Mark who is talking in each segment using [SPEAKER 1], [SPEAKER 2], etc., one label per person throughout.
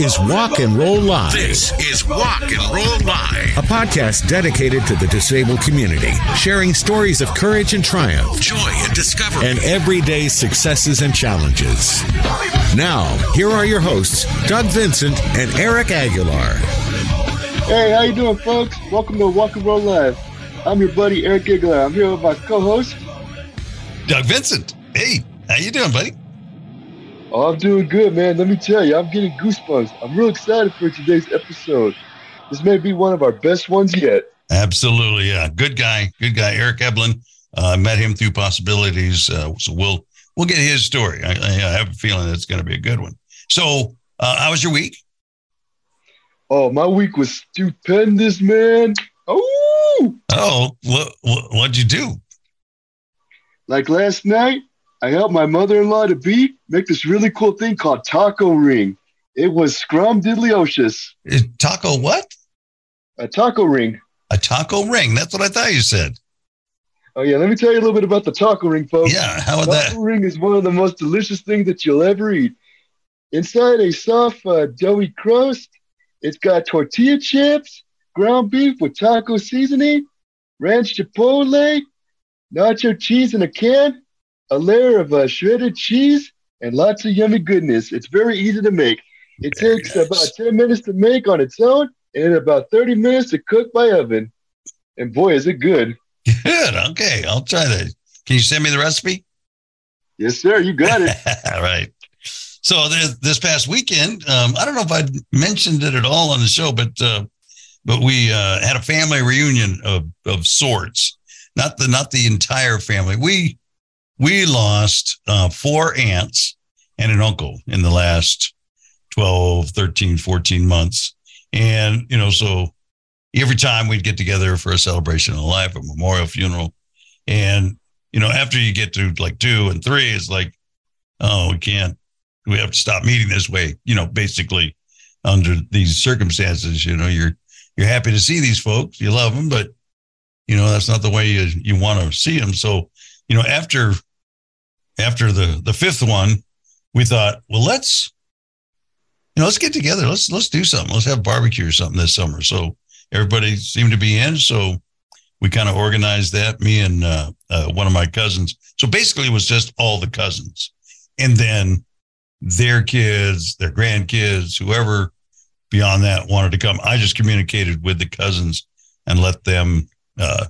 [SPEAKER 1] is Walk and Roll Live,
[SPEAKER 2] This is Walk and Roll Live.
[SPEAKER 1] a podcast dedicated to the disabled community, sharing stories of courage and triumph
[SPEAKER 2] Joy and discovery.
[SPEAKER 1] and everyday successes and challenges. Now, here are your hosts, Doug Vincent and Eric Aguilar.
[SPEAKER 3] Hey, how you doing, folks? Welcome to Walk and Roll Live. I'm your buddy Eric Aguilar. I'm here with my co-host.
[SPEAKER 4] Doug Vincent. Hey, how you doing, buddy?
[SPEAKER 3] Oh, I'm doing good, man. Let me tell you, I'm getting goosebumps. I'm real excited for today's episode. This may be one of our best ones yet.
[SPEAKER 4] Absolutely, yeah. Good guy, good guy. Eric Eblen. Uh, met him through PossAbilities, uh, so we'll we'll get his story. I, I have a feeling it's going to be a good one. So, uh, how was your week?
[SPEAKER 3] Oh, my week was stupendous, man. Oh,
[SPEAKER 4] Oh, what, what what'd you do?
[SPEAKER 3] like last night, I helped my mother-in-law to be make this really cool thing called taco ring. It was scrum diddlyocious.
[SPEAKER 4] Taco what?
[SPEAKER 3] A taco ring.
[SPEAKER 4] A taco ring. That's what I thought you said.
[SPEAKER 3] Oh yeah, let me tell you a little bit about the taco ring, folks.
[SPEAKER 4] Yeah, how about
[SPEAKER 3] Taco
[SPEAKER 4] that?
[SPEAKER 3] ring is one of the most delicious things that you'll ever eat. Inside a soft, uh, doughy crust, it's got tortilla chips, ground beef with taco seasoning, ranch chipotle, nacho cheese in a can, a layer of uh, shredded cheese, and lots of yummy goodness. It's very easy to make. It
[SPEAKER 4] Very
[SPEAKER 3] takes
[SPEAKER 4] nice.
[SPEAKER 3] about 10 minutes to make on its own and about 30 minutes to cook by oven. And boy, is it good.
[SPEAKER 4] Good. Okay, I'll try that. Can you send me the recipe?
[SPEAKER 3] Yes, sir. You got it.
[SPEAKER 4] all right. So this, this past weekend, um, I don't know if I mentioned it at all on the show, but uh, but we uh, had a family reunion of of sorts. Not the not the entire family. We we lost uh, four aunts and an uncle in the last 12, 13, 14 months. And, you know, so every time we'd get together for a celebration of life, a memorial funeral. And, you know, after you get to like two and three, it's like, oh, we can't, we have to stop meeting this way, you know, basically under these circumstances, you know, you're, you're happy to see these folks, you love them, but, you know, that's not the way you, you want to see them. So, you know, after, after the, the fifth one, we thought, well, let's, you know, let's get together. Let's, let's do something. Let's have barbecue or something this summer. So everybody seemed to be in. So we kind of organized that, me and uh, uh, one of my cousins. So basically, it was just all the cousins, and then their kids, their grandkids, whoever beyond that wanted to come. I just communicated with the cousins and let them, uh,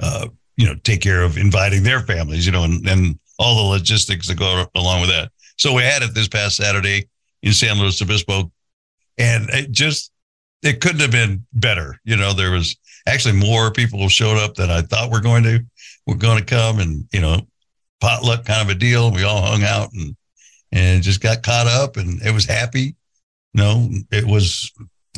[SPEAKER 4] uh, you know, take care of inviting their families, you know, and, and all the logistics that go along with that. So we had it this past Saturday in San Luis Obispo, and it just it couldn't have been better. You know, there was actually more people showed up than I thought were going to were going to come, and you know, potluck kind of a deal. We all hung out and and just got caught up, and it was happy. No, it was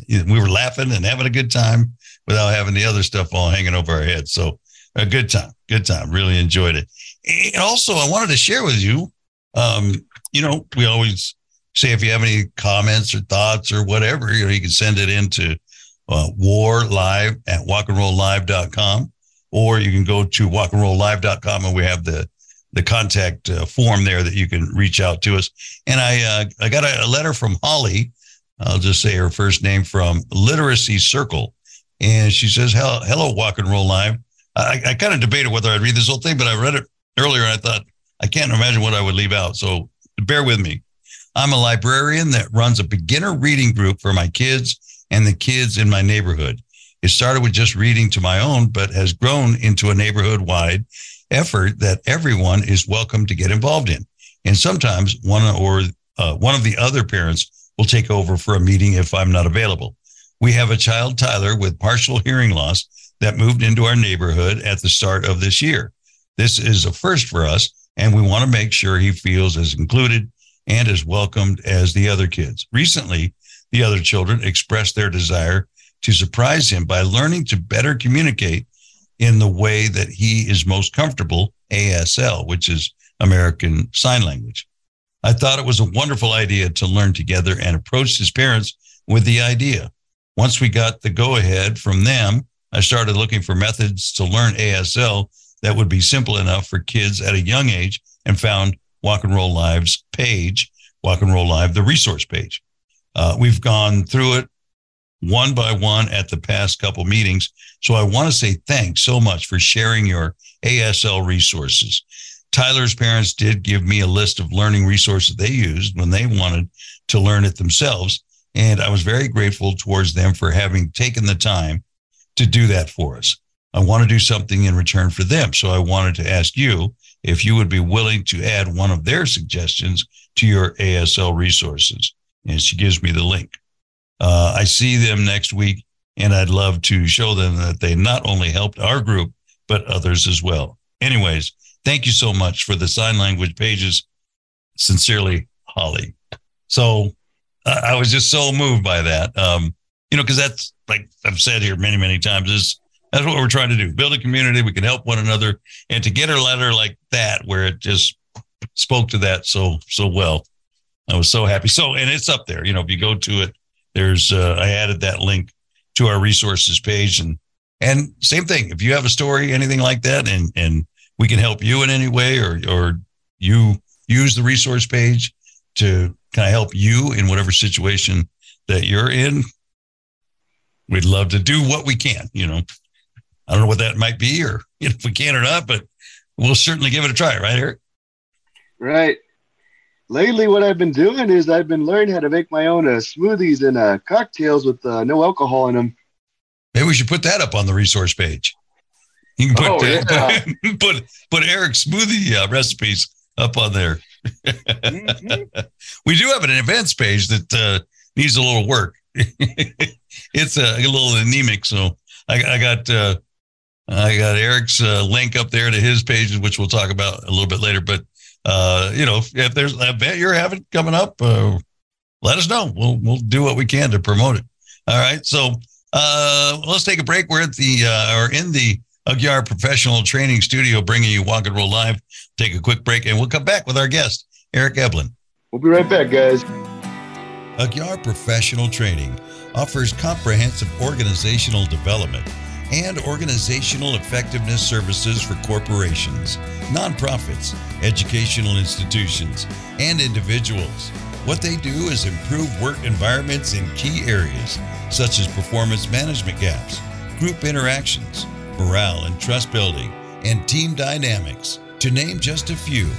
[SPEAKER 4] we were laughing and having a good time without having the other stuff all hanging over our heads. So a good time, good time. Really enjoyed it. And also, I wanted to share with you. Um, you know, we always say if you have any comments or thoughts or whatever, you know, you can send it into uh, war live at walkandrolllive.com or you can go to walkandrolllive.com and we have the the contact uh, form there that you can reach out to us. And I uh, I got a, a letter from Holly. I'll just say her first name from Literacy Circle, and she says, "Hello, hello, Walk and Roll Live." I, I kind of debated whether I'd read this whole thing, but I read it earlier I thought I can't imagine what I would leave out. So bear with me. I'm a librarian that runs a beginner reading group for my kids and the kids in my neighborhood. It started with just reading to my own, but has grown into a neighborhood wide effort that everyone is welcome to get involved in. And sometimes one or uh, one of the other parents will take over for a meeting if I'm not available. We have a child, Tyler, with partial hearing loss that moved into our neighborhood at the start of this year. This is a first for us, and we want to make sure he feels as included and as welcomed as the other kids. Recently, the other children expressed their desire to surprise him by learning to better communicate in the way that he is most comfortable, ASL, which is American Sign Language. I thought it was a wonderful idea to learn together and approached his parents with the idea. Once we got the go ahead from them, I started looking for methods to learn ASL that would be simple enough for kids at a young age and found Walk and Roll Live's page, Walk and Roll Live, the resource page. Uh, we've gone through it one by one at the past couple meetings. So I want to say thanks so much for sharing your ASL resources. Tyler's parents did give me a list of learning resources they used when they wanted to learn it themselves. And I was very grateful towards them for having taken the time to do that for us. I want to do something in return for them. So I wanted to ask you if you would be willing to add one of their suggestions to your ASL resources. And she gives me the link. Uh, I see them next week, and I'd love to show them that they not only helped our group, but others as well. Anyways, thank you so much for the sign language pages. Sincerely, Holly. So I was just so moved by that. Um, you know, because that's like I've said here many, many times is that's what we're trying to do. Build a community. We can help one another. And to get a letter like that, where it just spoke to that so, so well, I was so happy. So, and it's up there, you know, if you go to it, there's, uh, I added that link to our resources page and, and same thing. If you have a story, anything like that, and, and we can help you in any way, or, or you use the resource page to kind of help you in whatever situation that you're in, we'd love to do what we can, you know. I don't know what that might be or you know, if we can or not, but we'll certainly give it a try, right, Eric?
[SPEAKER 3] Right. Lately, what I've been doing is I've been learning how to make my own uh, smoothies and uh, cocktails with uh, no alcohol in them.
[SPEAKER 4] Maybe we should put that up on the resource page. You can put
[SPEAKER 3] Oh,
[SPEAKER 4] uh,
[SPEAKER 3] yeah.
[SPEAKER 4] put put Eric's smoothie uh, recipes up on there.
[SPEAKER 3] Mhm.
[SPEAKER 4] we do have an events page that uh, needs a little work. it's a, a little anemic, so I, I got uh, I got Eric's uh, link up there to his pages, which we'll talk about a little bit later. But uh, you know, if, if there's an event you're having coming up, uh, let us know. We'll we'll do what we can to promote it. All right, so uh, let's take a break. We're at the uh, or in the Aguiar Professional Training Studio, bringing you Walk and Roll Live. Take a quick break, and we'll come back with our guest, Eric Eblen.
[SPEAKER 3] We'll be right back, guys.
[SPEAKER 4] Aguiar Professional Training offers comprehensive organizational development and organizational effectiveness services for corporations, nonprofits, educational institutions, and individuals. What they do is improve work environments in key areas such as performance management gaps, group interactions, morale and trust building, and team dynamics, to name just a few.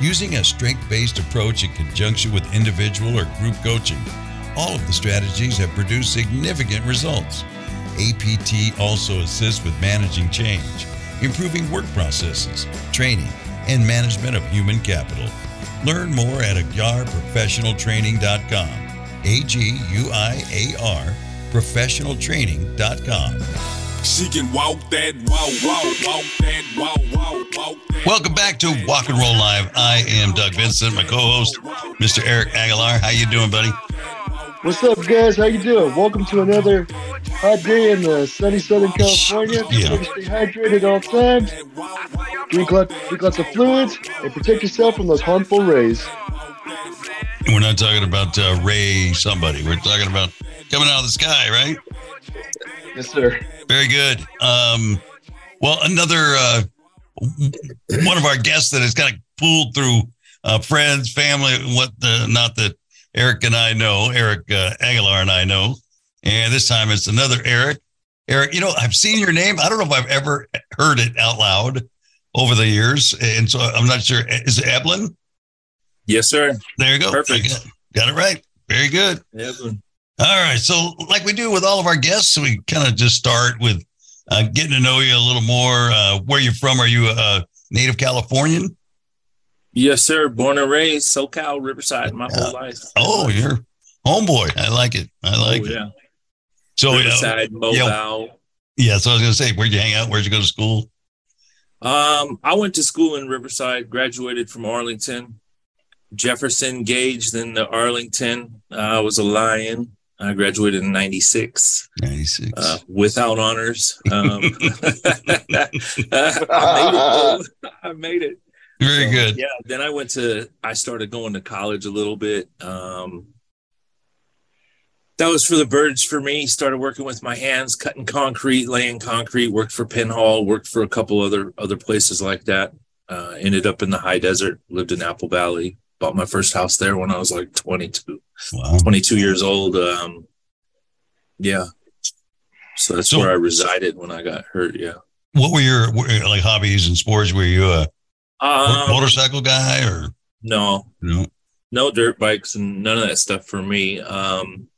[SPEAKER 4] Using a strength based approach in conjunction with individual or group coaching, all of the strategies have produced significant results. APT also assists with managing change, improving work processes, training, and management of human capital. Learn more at aguiarprofessionaltraining.com. A G U I A R professionaltraining.com.
[SPEAKER 5] She can walk that, walk, walk, walk that, walk, walk, walk that.
[SPEAKER 4] Welcome back to Walk and Roll Live. I am Doug Vincent, my co-host, Mr. Eric Aguilar. How you doing, buddy?
[SPEAKER 3] What's up, guys? How you doing? Welcome to another hot day in uh, sunny Southern California.
[SPEAKER 4] Yeah.
[SPEAKER 3] Stay hydrated at all times. Drink, lot, drink lots of fluids and protect yourself from those harmful rays.
[SPEAKER 4] We're not talking about uh, Ray somebody. We're talking about coming out of the sky, right?
[SPEAKER 3] Yes, sir.
[SPEAKER 4] Very good. Um, well, another uh, one of our guests that has kind of pulled through uh, friends, family, what the not that Eric and I know, Eric uh, Aguilar and I know, and this time it's another Eric. Eric, you know, I've seen your name. I don't know if I've ever heard it out loud over the years, and so I'm not sure. Is it Eblen?
[SPEAKER 6] Yes, sir.
[SPEAKER 4] There you go.
[SPEAKER 6] Perfect.
[SPEAKER 4] Got, got it right. Very good.
[SPEAKER 6] Evan.
[SPEAKER 4] All right. So, like we do with all of our guests, we kind of just start with uh, getting to know you a little more. Uh, where you're from? Are you a native Californian?
[SPEAKER 6] Yes, sir. Born and raised SoCal, Riverside, my whole life.
[SPEAKER 4] Oh, you're homeboy. I like it. I like
[SPEAKER 6] oh,
[SPEAKER 4] it.
[SPEAKER 6] yeah.
[SPEAKER 4] So, uh,
[SPEAKER 6] Riverside, Mobile.
[SPEAKER 4] yeah. So I was gonna say, where'd you hang out? Where'd you go to school?
[SPEAKER 6] Um, I went to school in Riverside, graduated from Arlington, Jefferson, Gage, then the Arlington. Uh, I was a Lion. I graduated in 96
[SPEAKER 4] Ninety six.
[SPEAKER 6] uh, without honors. Um, I made it. I made it.
[SPEAKER 4] Very
[SPEAKER 6] So,
[SPEAKER 4] good.
[SPEAKER 6] Yeah. Then I went to, I started going to college a little bit. Um, that was for the birds for me. Started working with my hands, cutting concrete, laying concrete. Worked for Penhall. Worked for a couple other other places like that. Uh, ended up in the high desert. Lived in Apple Valley. Bought my first house there when I was like 22,
[SPEAKER 4] Wow.
[SPEAKER 6] 22 years old. Um, yeah. So that's
[SPEAKER 4] So-
[SPEAKER 6] where I resided when I got hurt. Yeah.
[SPEAKER 4] What were your like hobbies and sports? Were you a
[SPEAKER 6] Um,
[SPEAKER 4] motorcycle guy or
[SPEAKER 6] no,
[SPEAKER 4] no?
[SPEAKER 6] no dirt bikes and none of that stuff for me. Um,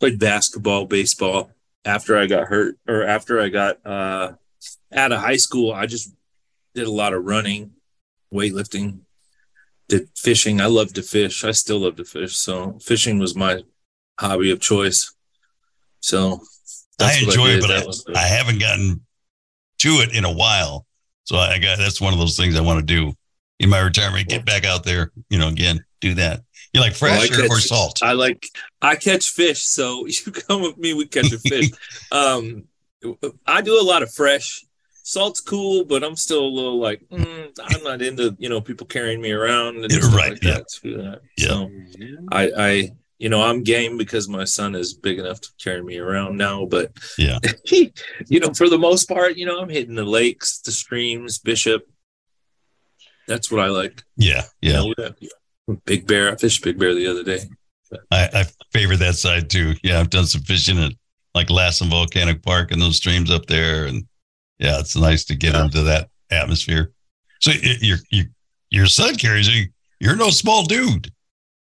[SPEAKER 6] played basketball, baseball after I got hurt or after I got uh, out of high school. I just did a lot of running, weightlifting, did fishing. I love to fish. I still love to fish. So fishing was my hobby of choice. So
[SPEAKER 4] I enjoy
[SPEAKER 6] did.
[SPEAKER 4] it, but I, I haven't gotten to it in a while. So I got that's one of those things I want to do in my retirement. Get back out there, you know, again, do that. You like
[SPEAKER 6] Well,
[SPEAKER 4] fresh or, or
[SPEAKER 6] catch-
[SPEAKER 4] salt?
[SPEAKER 6] I like I catch fish, so you come with me, we catch a fish. um, I do a lot of fresh. Salt's cool, but I'm still a little like mm, I'm not into you know people carrying me around and
[SPEAKER 4] Yeah, right,
[SPEAKER 6] like
[SPEAKER 4] yeah.
[SPEAKER 6] that.
[SPEAKER 4] Yeah.
[SPEAKER 6] So I I you know I'm game because my son is big enough to carry me around now, but
[SPEAKER 4] Yeah.
[SPEAKER 6] you know for the most part, you know I'm hitting the lakes, the streams, Bishop. That's what I like.
[SPEAKER 4] yeah,
[SPEAKER 6] You
[SPEAKER 4] yeah.
[SPEAKER 6] know, Big Bear. I fished Big Bear the other day.
[SPEAKER 4] I, I favor that side too. Yeah, I've done some fishing at like Lassen Volcanic Park and those streams up there, and yeah, it's nice to get
[SPEAKER 6] Yeah.
[SPEAKER 4] into that atmosphere. So your your your son carries you. You're no small dude.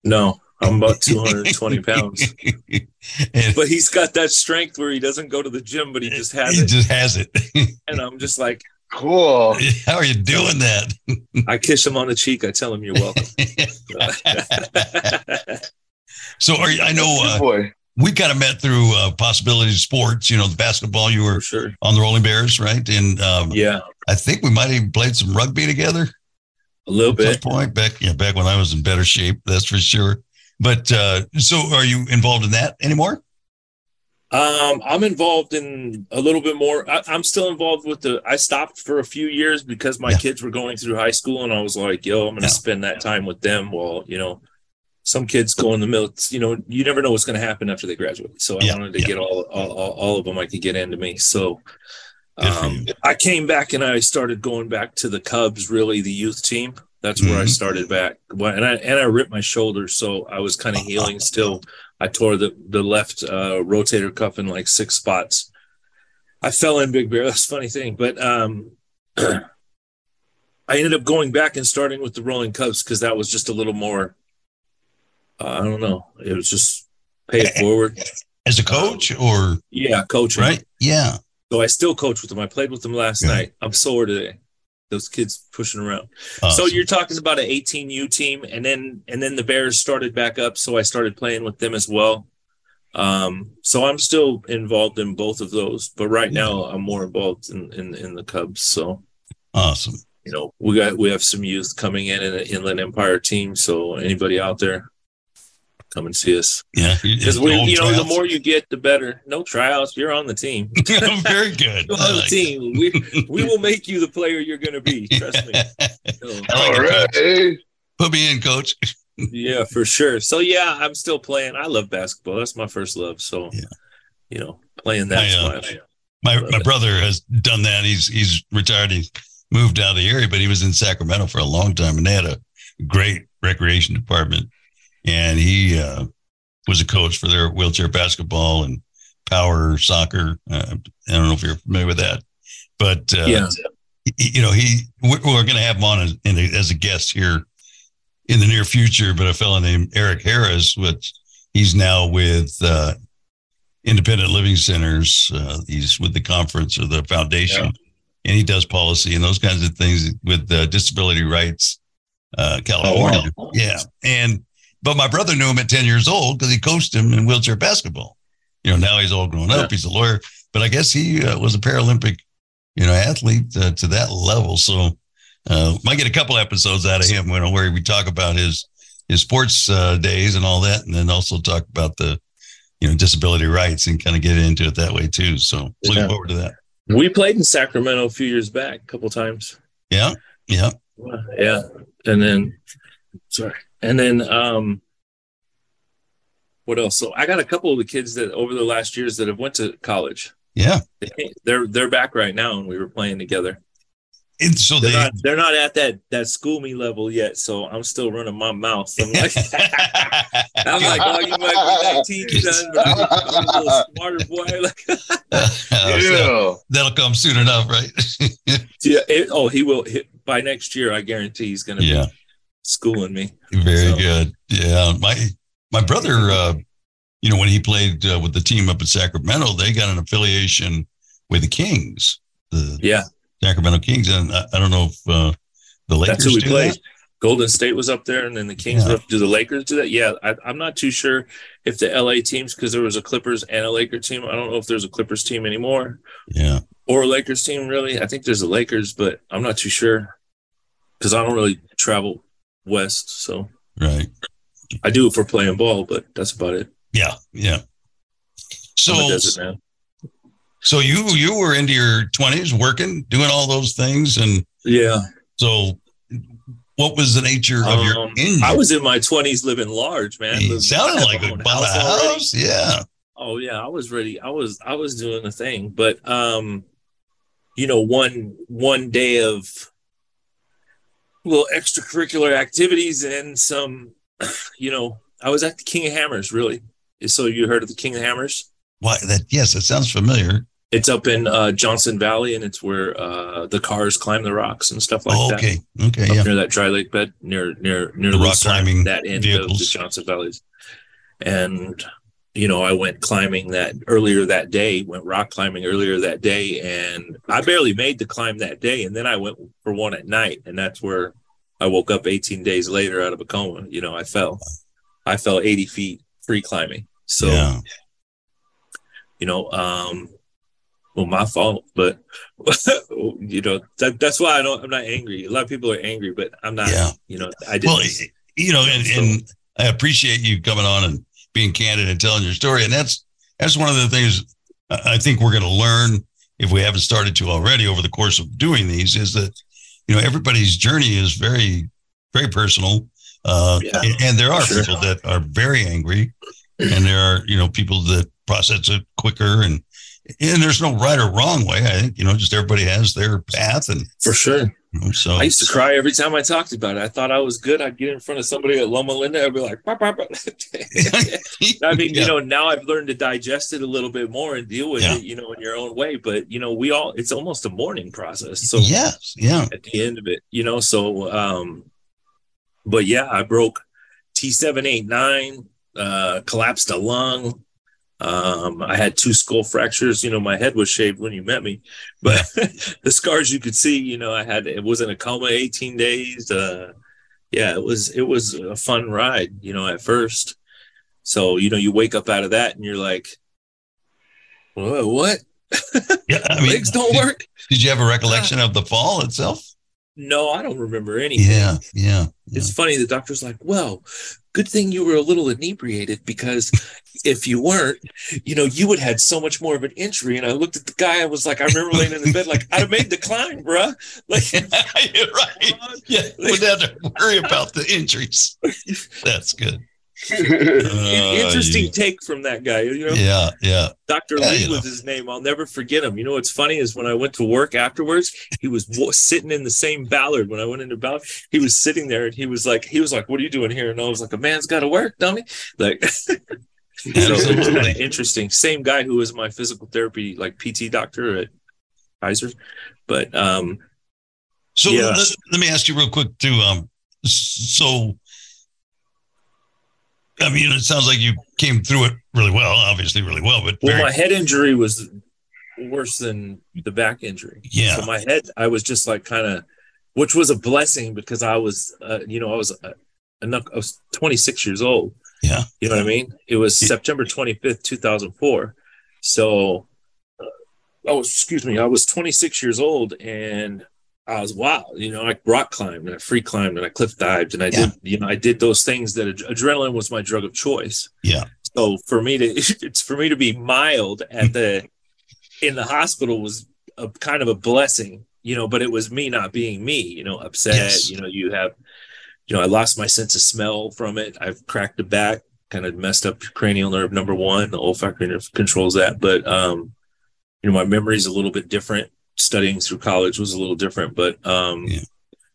[SPEAKER 6] No, I'm about 220 pounds.
[SPEAKER 4] and
[SPEAKER 6] But he's got that strength where he doesn't go to the gym, but he just has
[SPEAKER 4] he
[SPEAKER 6] it.
[SPEAKER 4] just has it.
[SPEAKER 6] And I'm just like,
[SPEAKER 3] Cool.
[SPEAKER 4] How are you doing that?
[SPEAKER 6] I kiss him on the cheek. I tell him you're welcome.
[SPEAKER 4] so are you, I know
[SPEAKER 3] Good
[SPEAKER 4] uh,
[SPEAKER 3] boy.
[SPEAKER 4] we kind of met through uh, possibility of sports. You know, the basketball. You were
[SPEAKER 6] sure.
[SPEAKER 4] on the Rolling Bears, right? And um,
[SPEAKER 6] Yeah,
[SPEAKER 4] I think we might have even played some rugby together.
[SPEAKER 6] a little
[SPEAKER 4] at some
[SPEAKER 6] bit.
[SPEAKER 4] point back yeah back when i was in better shape that's for sure but uh so are you involved in that anymore
[SPEAKER 6] Um, I'm involved in a little bit more. I, I'm still involved with the. I stopped for a few years because my
[SPEAKER 4] Yeah.
[SPEAKER 6] kids were going through high school, and I was like, "Yo, I'm going to
[SPEAKER 4] Yeah.
[SPEAKER 6] spend that time with them." While you know, some kids go in the middle. You know, you never know what's going to happen after they graduate. So I
[SPEAKER 4] Yeah,
[SPEAKER 6] wanted to get all, all all all of them I could get into me. So um. I came back and I started going back to the Cubs, really the youth team. That's where I
[SPEAKER 4] Mhm.
[SPEAKER 6] started back. And I and I ripped my shoulder, so I was kind of healing still. I tore the the left uh, rotator cuff in like six spots. I fell in Big Bear. That's a funny thing, but um, I ended up going back and starting with the Rolling Cubs because that was just a little more. Uh, I don't know. It was just pay it forward.
[SPEAKER 4] as a coach or
[SPEAKER 6] Yeah, coach,
[SPEAKER 4] right yeah
[SPEAKER 6] So I still coach with them. I played with them last
[SPEAKER 4] Yeah.
[SPEAKER 6] night. I'm sore today. Those kids pushing around. So you're talking about an 18U team, and then and then the Bears started back up. So I started playing with them as well. Um, so I'm still involved in both of those, but right now I'm more involved in in, in the Cubs. So
[SPEAKER 4] awesome
[SPEAKER 6] you know we got we have some youth coming in in the Inland Empire team. So anybody out there, come and see us
[SPEAKER 4] yeah
[SPEAKER 6] because we you know the more you get, the better. No tryouts, you're on the team.
[SPEAKER 4] very good
[SPEAKER 6] You're on the
[SPEAKER 4] like
[SPEAKER 6] team. We we will make you the player you're going to be. Trust me.
[SPEAKER 4] that.
[SPEAKER 6] So,
[SPEAKER 4] I like
[SPEAKER 3] All
[SPEAKER 4] it,
[SPEAKER 3] right.
[SPEAKER 4] Coach. Put me in coach
[SPEAKER 6] yeah, for sure. So yeah, I'm still playing. I love basketball. That's my first love. So
[SPEAKER 4] Yeah.
[SPEAKER 6] you know, playing that.
[SPEAKER 4] I, uh,
[SPEAKER 6] my
[SPEAKER 4] my my brother has done that he's he's retired he moved out of the area but he was in sacramento for a long time and they had a great recreation department and he uh was a coach for their wheelchair basketball and power soccer uh, i don't know if you're familiar with that but uh,
[SPEAKER 6] yeah.
[SPEAKER 4] you know, he we're, we're going to have him on as, a, as a guest here in the near future. But a fellow named Eric Harris, which he's now with uh, Independent Living Centers. Uh, he's with the conference or the foundation, and he does policy and those kinds of things with uh, disability rights, uh, California.
[SPEAKER 6] Oh, wow.
[SPEAKER 4] Yeah, and but my brother knew him at ten years old because he coached him in wheelchair basketball. You know, now he's all grown up. He's a lawyer, but I guess he uh, was a Paralympic you know, athlete uh, to that level. So uh, might get a couple episodes out of him when where we talk about his his sports uh, days and all that, and then also talk about the you know disability rights and kind of get into it that way too. So looking forward to that.
[SPEAKER 6] We played in Sacramento a few years back, a couple times.
[SPEAKER 4] Yeah, yeah,
[SPEAKER 6] Yeah. And then sorry. And then um what else? So I got a couple of the kids that over the last years that have went to college.
[SPEAKER 4] Yeah.
[SPEAKER 6] They- They're they're back right now, and we were playing together.
[SPEAKER 4] And so
[SPEAKER 6] They're
[SPEAKER 4] they.
[SPEAKER 6] not they're not at that that school me level yet, so I'm still running my mouth. I'm like, I'm like, oh, you might be 19, son, but I'm, I'm a little smarter boy. Like,
[SPEAKER 3] Yeah.
[SPEAKER 4] That'll come soon enough, right?
[SPEAKER 6] yeah, it, oh, he will. He, by next year, I guarantee he's going to
[SPEAKER 4] yeah.
[SPEAKER 6] be schooling me.
[SPEAKER 4] Very
[SPEAKER 6] So-
[SPEAKER 4] good. Yeah, my my brother, uh, you know, when he played uh, with the team up in Sacramento, they got an affiliation with the Kings, the
[SPEAKER 6] Yeah,
[SPEAKER 4] Sacramento Kings, and I, I don't know if uh, the Lakers
[SPEAKER 6] that's who we played.
[SPEAKER 4] that.
[SPEAKER 6] Golden State was up there, and then the Kings
[SPEAKER 4] Yeah.
[SPEAKER 6] Do the Lakers do that? Yeah, I, I'm not too sure if the LA teams, because there was a Clippers and a Laker team. I don't know if there's a Clippers team anymore
[SPEAKER 4] Yeah,
[SPEAKER 6] or a Lakers team. Really, I think there's a Lakers, but I'm not too sure because I don't really travel west, so
[SPEAKER 4] right.
[SPEAKER 6] I do it for playing ball, but that's about it.
[SPEAKER 4] Yeah, yeah. So,
[SPEAKER 6] I'm a desert man.
[SPEAKER 4] so you you were into your twenties, working, doing all those things, and
[SPEAKER 6] Yeah,
[SPEAKER 4] so what was the nature of your
[SPEAKER 6] Um,
[SPEAKER 4] injury?
[SPEAKER 6] I was in my 20s living large, man. Living-
[SPEAKER 4] sounded like a a
[SPEAKER 6] already.
[SPEAKER 4] house. Yeah,
[SPEAKER 6] Oh yeah, I was ready. I was I was doing the thing, but um, you know, one one day of little extracurricular activities and some, you know, I was at the King of Hammers. Really, so you heard of the King of Hammers?
[SPEAKER 4] why that? Yes, it sounds familiar.
[SPEAKER 6] It's up in uh, Johnson Valley, and it's where uh, the cars climb the rocks and stuff like
[SPEAKER 4] oh,
[SPEAKER 6] that.
[SPEAKER 4] okay, okay, yeah.
[SPEAKER 6] near that dry lake bed near near near
[SPEAKER 4] The rock climbing
[SPEAKER 6] that end of the. Johnson Valleys. And you know, I went climbing that earlier that day, went rock climbing earlier that day, and I barely made the climb that day. And then I went for one at night, and that's where I woke up 18 days later out of a coma. You know, I fell, I fell 80 feet free climbing. So
[SPEAKER 4] yeah.
[SPEAKER 6] you know, um, well, my fault, but you know, that, that's why I don't, I'm not angry. A lot of people are angry, but I'm not,
[SPEAKER 4] Yeah.
[SPEAKER 6] you know, I didn't.
[SPEAKER 4] Well, you know, and, and I appreciate you coming on and being candid and telling your story. And that's that's one of the things I think we're going to learn if we haven't started to already over the course of doing these is that you know everybody's journey is very very personal, uh,
[SPEAKER 6] Yeah,
[SPEAKER 4] and, and there are
[SPEAKER 6] sure.
[SPEAKER 4] people that are very angry, and there are you know people that process it quicker and. And there's no right or wrong way. I think you know, just everybody has their path, and
[SPEAKER 6] for sure.
[SPEAKER 4] So
[SPEAKER 6] I used to cry every time I talked about it. I thought I was good. I'd get in front of somebody at Loma Linda. I'd be like, "Pop, pop, pop." I mean,
[SPEAKER 4] Yeah.
[SPEAKER 6] you know, now I've learned to digest it a little bit more and deal with
[SPEAKER 4] Yeah.
[SPEAKER 6] it, you know, in your own way. But, you know, we all, it's almost a mourning process. So,
[SPEAKER 4] yes, yeah,
[SPEAKER 6] at the end of it, you know. So, um, but yeah, I broke T789, uh, collapsed a lung. Um, I had two skull fractures. You know, my head was shaved when you met me, but the scars you could see, you know, I had it was in a coma 18 days. Uh, yeah, it was it was a fun ride, you know, at first. So, you know, you wake up out of that and you're like, Whoa, what?
[SPEAKER 4] yeah. I mean,
[SPEAKER 6] Legs don't
[SPEAKER 4] did-
[SPEAKER 6] work?
[SPEAKER 4] Did you have a recollection of the fall itself?
[SPEAKER 6] No, I don't remember anything.
[SPEAKER 4] Yeah, yeah.
[SPEAKER 6] It's funny. The doctor's like, well, good thing you were a little inebriated because if you weren't, you know, you would have had so much more of an injury. And I looked at the guy. I was like, I remember laying in the bed, like, I'd have made the climb, bruh. Like,
[SPEAKER 4] right. Yeah, wouldn't have to worry about the injuries. That's good.
[SPEAKER 6] Interesting
[SPEAKER 4] Uh,
[SPEAKER 6] take from that guy. You know,
[SPEAKER 4] Yeah, yeah.
[SPEAKER 6] Dr.
[SPEAKER 4] Yeah,
[SPEAKER 6] Lee
[SPEAKER 4] you know.
[SPEAKER 6] was his name. I'll never forget him. You know what's funny is when I went to work afterwards, he was wa- sitting in the same Ballard. When I went into Ballard, he was sitting there and he was like, he was like, "What are you doing here?" And I was like, "A man's got to work, dummy." Like, so kind of
[SPEAKER 4] Absolutely.
[SPEAKER 6] interesting. Same guy who was my physical therapy, like PT doctor at Kaiser, but um,
[SPEAKER 4] So
[SPEAKER 6] Yeah.
[SPEAKER 4] let, let me ask you real quick too. Um, so I mean, it sounds like you came through it really well. Obviously, really well, but
[SPEAKER 6] well,
[SPEAKER 4] very,
[SPEAKER 6] my head injury was worse than the back injury.
[SPEAKER 4] yeah,
[SPEAKER 6] So my head, I was just like kind of, which was a blessing because I was, uh, you know, I was, uh, enough, I was 26 years old.
[SPEAKER 4] Yeah.
[SPEAKER 6] You know what I mean? It was
[SPEAKER 4] Yeah.
[SPEAKER 6] September 25th, 2004. So, uh, oh, excuse me, I was 26 years old and I was wild. You know, I rock climbed and I free climbed and I cliff dived and I
[SPEAKER 4] Yeah.
[SPEAKER 6] did, you know, I did those things that ad- adrenaline was my drug of choice.
[SPEAKER 4] Yeah.
[SPEAKER 6] So for me to, it's for me to be mild at the, in the hospital was a kind of a blessing, you know, but it was me not being me, you know, upset.
[SPEAKER 4] Yes.
[SPEAKER 6] You know, you have, you know, I lost my sense of smell from it. I've cracked a back, kind of messed up cranial nerve number one. The olfactory nerve controls that, but um, you know, my memory is a little bit different. Studying through college was a little different, but um,
[SPEAKER 4] Yeah.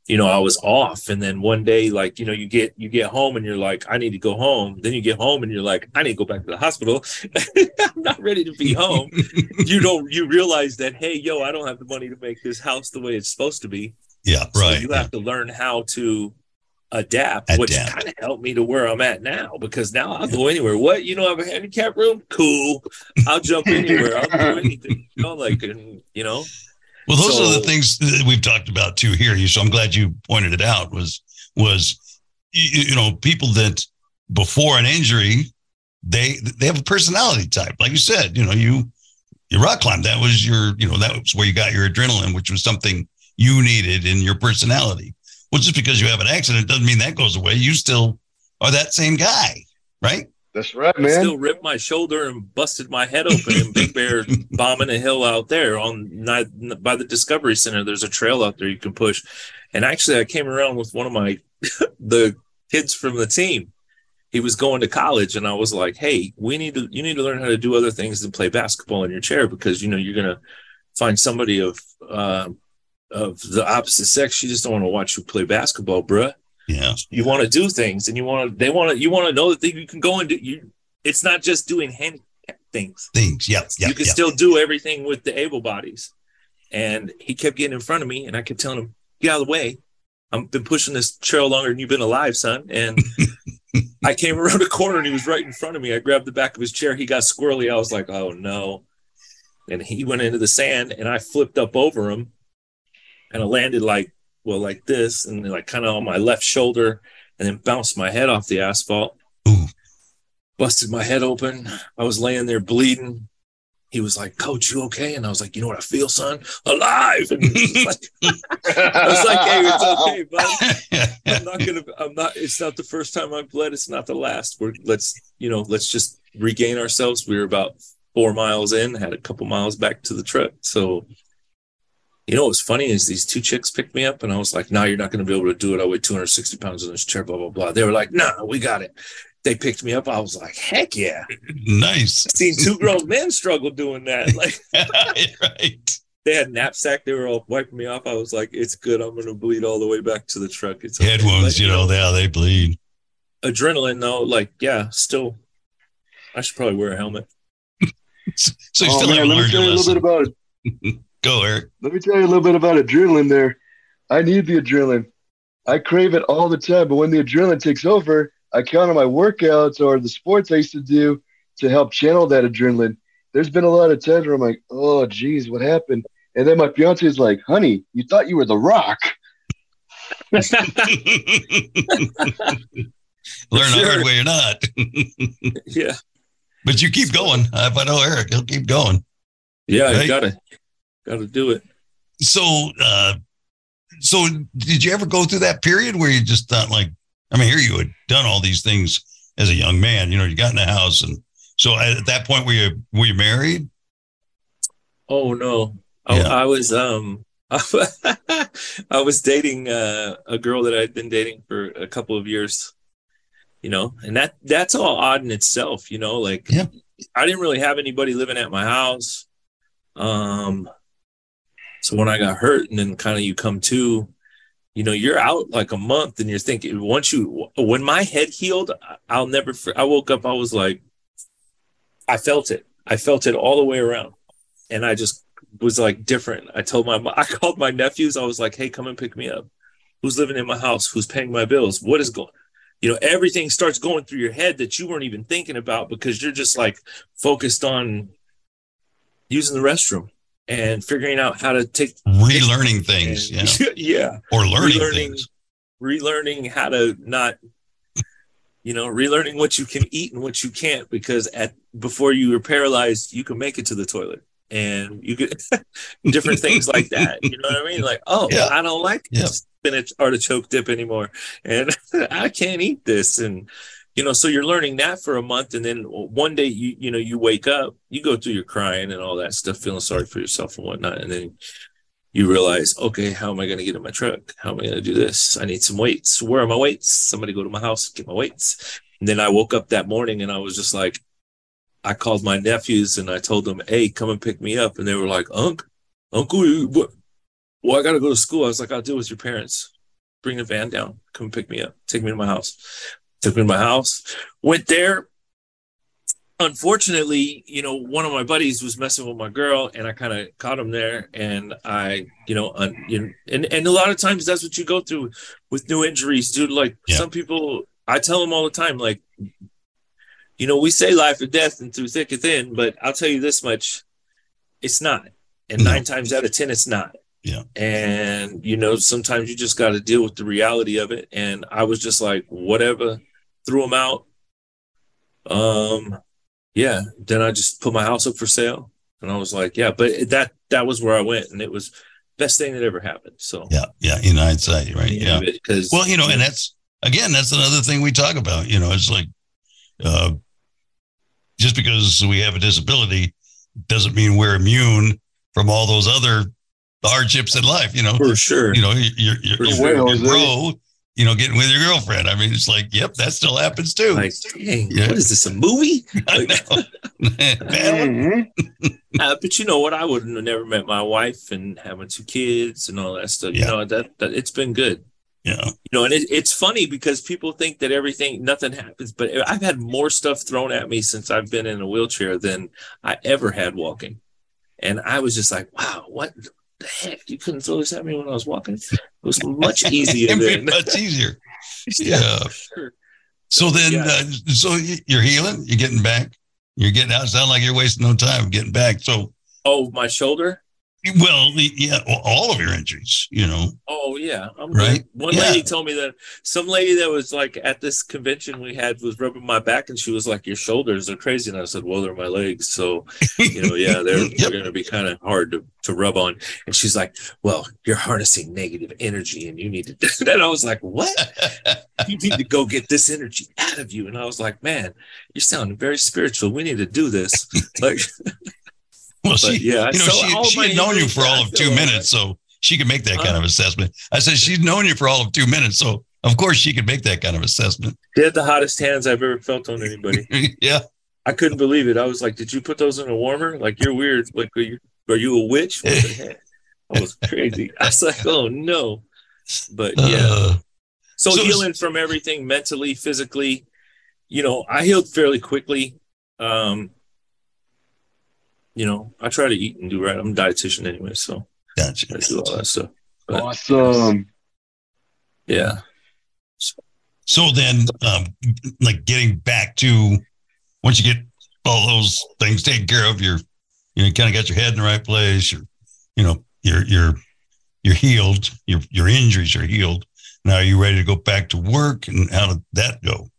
[SPEAKER 6] you know, I was off, and then one day, like you know, you get you get home and you're like, I need to go home. Then you get home and you're like, I need to go back to the hospital. I'm not ready to be home. you don't you realize that hey, yo, I don't have the money to make this house the way it's supposed to be.
[SPEAKER 4] Yeah,
[SPEAKER 6] So
[SPEAKER 4] right.
[SPEAKER 6] you
[SPEAKER 4] yeah.
[SPEAKER 6] have to learn how to adapt, which kind of helped me to where I'm at now because now I'll go anywhere. What you know, I have a handicap room? Cool. I'll jump anywhere. I'll do anything. You know, like and you know,
[SPEAKER 4] Well, those are the things that we've talked about too here. So I'm glad you pointed it out. Was was you, you know people that before an injury, they they have a personality type, like you said. You know, you you rock climb. That was your you know that was where you got your adrenaline, which was something you needed in your personality. Well, just because you have an accident doesn't mean that goes away. You still are that same guy, right?
[SPEAKER 3] That's right,
[SPEAKER 6] I
[SPEAKER 3] man.
[SPEAKER 6] still ripped my shoulder and busted my head open in Big Bear bombing a hill out there on by the Discovery Center. There's a trail out there you can push. And actually, I came around with one of my the kids from the team. He was going to college, and I was like, "Hey, we need to you need to learn how to do other things than play basketball in your chair because you know you're gonna find somebody of uh, of the opposite sex. You just don't want to watch you play basketball, bruh."
[SPEAKER 4] Yeah.
[SPEAKER 6] you want to do things and you want to they want to you want to know that you can go and do you it's not just doing handicap things
[SPEAKER 4] Things. Yep. Yep.
[SPEAKER 6] you can
[SPEAKER 4] yep.
[SPEAKER 6] still do everything with the able bodies and he kept getting in front of me and i kept telling him get out of the way i've been pushing this trail longer than you've been alive son and i came around a corner and he was right in front of me i grabbed the back of his chair he got squirrely i was like oh no and he went into the sand and i flipped up over him and i landed like well like this and like kind of on my left shoulder and then bounced my head off the asphalt.
[SPEAKER 4] Ooh.
[SPEAKER 6] busted my head open. I was laying there bleeding. He was like coach you okay? And i was like you know what i feel son? Alive! And like, i was like hey it's okay bud. I'm not gonna i'm not it's not the first time i've bled. It's not the last. We're let's you know let's just regain ourselves. We were about four miles in had a couple miles back to the truck. So you know what's funny is these two chicks picked me up and I was like, no, you're not going to be able to do it. I weigh 260 pounds in this chair, blah, blah, blah. They were like, no, we got it. They picked me up. I was like, heck yeah.
[SPEAKER 4] nice.
[SPEAKER 6] Seen two grown men struggle doing that. Like
[SPEAKER 4] right.
[SPEAKER 6] they had knapsack. They were all wiping me off. I was like, it's good. I'm going to bleed all the way back to the truck. It's
[SPEAKER 4] Head
[SPEAKER 6] okay.
[SPEAKER 4] wounds,
[SPEAKER 6] But,
[SPEAKER 4] you know, yeah, they bleed.
[SPEAKER 6] adrenaline though, like, yeah, still, I should probably wear a helmet.
[SPEAKER 4] So you
[SPEAKER 3] Oh,
[SPEAKER 4] still
[SPEAKER 3] man,
[SPEAKER 4] haven't
[SPEAKER 3] let me
[SPEAKER 4] learned
[SPEAKER 3] tell
[SPEAKER 4] your
[SPEAKER 3] you a little bit
[SPEAKER 4] lesson.
[SPEAKER 3] about
[SPEAKER 4] Go, Eric.
[SPEAKER 3] Let me tell you a little bit about adrenaline there. I need the adrenaline. I crave it all the time, but when the adrenaline takes over, I count on my workouts or the sports I used to do to help channel that adrenaline. There's been a lot of times where I'm like, oh, geez, what happened? And then my fiance is like, honey, you thought you were the rock.
[SPEAKER 4] Learn the
[SPEAKER 6] Sure.
[SPEAKER 4] hard way or not.
[SPEAKER 6] yeah.
[SPEAKER 4] but you keep going. If I know Eric, he'll keep going.
[SPEAKER 6] Yeah.
[SPEAKER 4] Right.
[SPEAKER 6] You gotta, gotta do it.
[SPEAKER 4] So, uh, so did you ever go through that period where you just thought, like, I mean, here you had done all these things as a young man. You know, you got in the house, and so at that point, were you were you married?
[SPEAKER 6] Oh no. I, I was um I was dating uh, a girl that I'd been dating for a couple of years. You know, and that that's all odd in itself, you know, like
[SPEAKER 4] Yeah.
[SPEAKER 6] I didn't really have anybody living at my house. Um so when I got hurt and then kind of you come to, you know, you're out like a month and you're thinking once you when my head healed, I'll never I woke up I was like I felt it. I felt it all the way around. And I just was like different. I told my I called my nephews. I was like, "Hey, come and pick me up. Who's living in my house? Who's paying my bills? What is going?" You know, everything starts going through your head that you weren't even thinking about because you're just like focused on using the restroom and figuring out how to take
[SPEAKER 4] Relearning things, yeah,
[SPEAKER 6] yeah,
[SPEAKER 4] or learning
[SPEAKER 6] relearning,
[SPEAKER 4] things.
[SPEAKER 6] relearning how to not, you know, relearning what you can eat and what you can't. Because at before you were paralyzed, you can make it to the toilet, and you could different things like that. You know what I mean? Like, oh,
[SPEAKER 4] Yeah.
[SPEAKER 6] I don't like
[SPEAKER 4] Yeah.
[SPEAKER 6] spinach artichoke dip anymore, and I can't eat this, and you know, so you're learning that for a month, and then one day you you know you wake up, you go through your crying and all that stuff, feeling sorry for yourself and whatnot, and then you realize, okay, how am I going to get in my truck? How am I going to do this? I need some weights. Where are my weights? Somebody go to my house, get my weights. And then I woke up that morning and I was just like, I called my nephews and I told them, hey, come and pick me up. And they were like, Unc, Uncle, what? Well, I got to go to school. I was like, I'll deal with your parents. Bring the van down. Come pick me up. Take me to my house. Took me to my house. Went there. Unfortunately, you know, one of my buddies was messing with my girl, and I kind of caught him there. And I, you know, un, you know, and and a lot of times that's what you go through with new injuries, dude. Like
[SPEAKER 4] Yeah.
[SPEAKER 6] some people, I tell them all the time, like, you know, we say life or death and through thick and thin, but I'll tell you this much, it's not. And
[SPEAKER 4] No.
[SPEAKER 6] nine times out of ten, it's not.
[SPEAKER 4] Yeah.
[SPEAKER 6] And you know, sometimes you just got to deal with the reality of it. And I was just like, whatever, threw them out. Um, yeah. Then I just put my house up for sale, and I was like, yeah. But that that was where I went, and it was best thing that ever happened. So
[SPEAKER 4] Yeah, yeah. In hindsight, right? Yeah.
[SPEAKER 6] because
[SPEAKER 4] Well, you know, and that's again, that's another thing we talk about. You know, it's like uh, just because we have a disability doesn't mean we're immune from all those other hardships in life. You know,
[SPEAKER 6] for sure.
[SPEAKER 4] you know, you're you're,
[SPEAKER 6] For
[SPEAKER 4] you're,
[SPEAKER 3] sure.
[SPEAKER 4] you're
[SPEAKER 3] Jose.
[SPEAKER 4] Bro, you know, getting with your girlfriend. I mean, it's like, yep, that still happens too.
[SPEAKER 6] like, dang,
[SPEAKER 4] Yeah.
[SPEAKER 6] what is this? A movie?
[SPEAKER 4] I know. Man,
[SPEAKER 3] Mhm.
[SPEAKER 6] Uh, but you know what? I wouldn't have never met my wife and having two kids and all that stuff.
[SPEAKER 4] Yeah.
[SPEAKER 6] You know that, that it's been good.
[SPEAKER 4] yeah,
[SPEAKER 6] You know, and it, it's funny because people think that everything, nothing happens. But I've had more stuff thrown at me since I've been in a wheelchair than I ever had walking. And I was just like, wow, what the heck? You couldn't throw this at me when I was walking. It was much easier than
[SPEAKER 4] much easier. Yeah.
[SPEAKER 6] for sure.
[SPEAKER 4] So then,
[SPEAKER 6] Yeah.
[SPEAKER 4] uh, so you're healing, you're getting back, you're getting out. Sound like you're wasting no time getting back. So,
[SPEAKER 6] Oh, my shoulder.
[SPEAKER 4] Well, yeah, all of your injuries, you know,
[SPEAKER 6] Oh yeah, I'm
[SPEAKER 4] Right?
[SPEAKER 6] good. One
[SPEAKER 4] Yeah.
[SPEAKER 6] lady told me that some lady that was like at this convention we had was rubbing my back, and she was like, "Your shoulders are crazy," and I said, "Well, they're my legs, so you know, yeah, they're,
[SPEAKER 4] Yep.
[SPEAKER 6] they're going to be kind of hard to to rub on." And she's like, "Well, you're harnessing negative energy, and you need to." do that." And I was like, "What? You need to go get this energy out of you." And I was like, "Man, you're sounding very spiritual. We need to do this." Like,
[SPEAKER 4] well,
[SPEAKER 6] but
[SPEAKER 4] she,
[SPEAKER 6] yeah,
[SPEAKER 4] you know,
[SPEAKER 6] so
[SPEAKER 4] she, she had known you for all of two
[SPEAKER 6] right.
[SPEAKER 4] minutes, so she could make that kind
[SPEAKER 6] Uh-huh.
[SPEAKER 4] of assessment. I said, she's known you for all of two minutes, so of course she could make that kind of assessment.
[SPEAKER 6] They had the hottest hands I've ever felt on anybody.
[SPEAKER 4] yeah.
[SPEAKER 6] I couldn't believe it. I was like, "Did you put those in a warmer? Like you're weird. Like are you, are you a witch?" What the heck? I was crazy. I was like, "Oh no!" But yeah.
[SPEAKER 4] Uh,
[SPEAKER 6] so,
[SPEAKER 4] so-
[SPEAKER 6] healing from everything, mentally, physically. You know, I healed fairly quickly. Um, you know, I try to eat and do right. I'm a dietitian anyway, so
[SPEAKER 4] gotcha.
[SPEAKER 6] I do all that stuff. But,
[SPEAKER 3] Awesome.
[SPEAKER 6] yeah.
[SPEAKER 4] So then, um, like getting back to once you get all those things taken care of, you're you know, kind of got your head in the right place. You're, you know, you're you're you're healed. Your your injuries are healed. Now, are you ready to go back to work? And how did that go?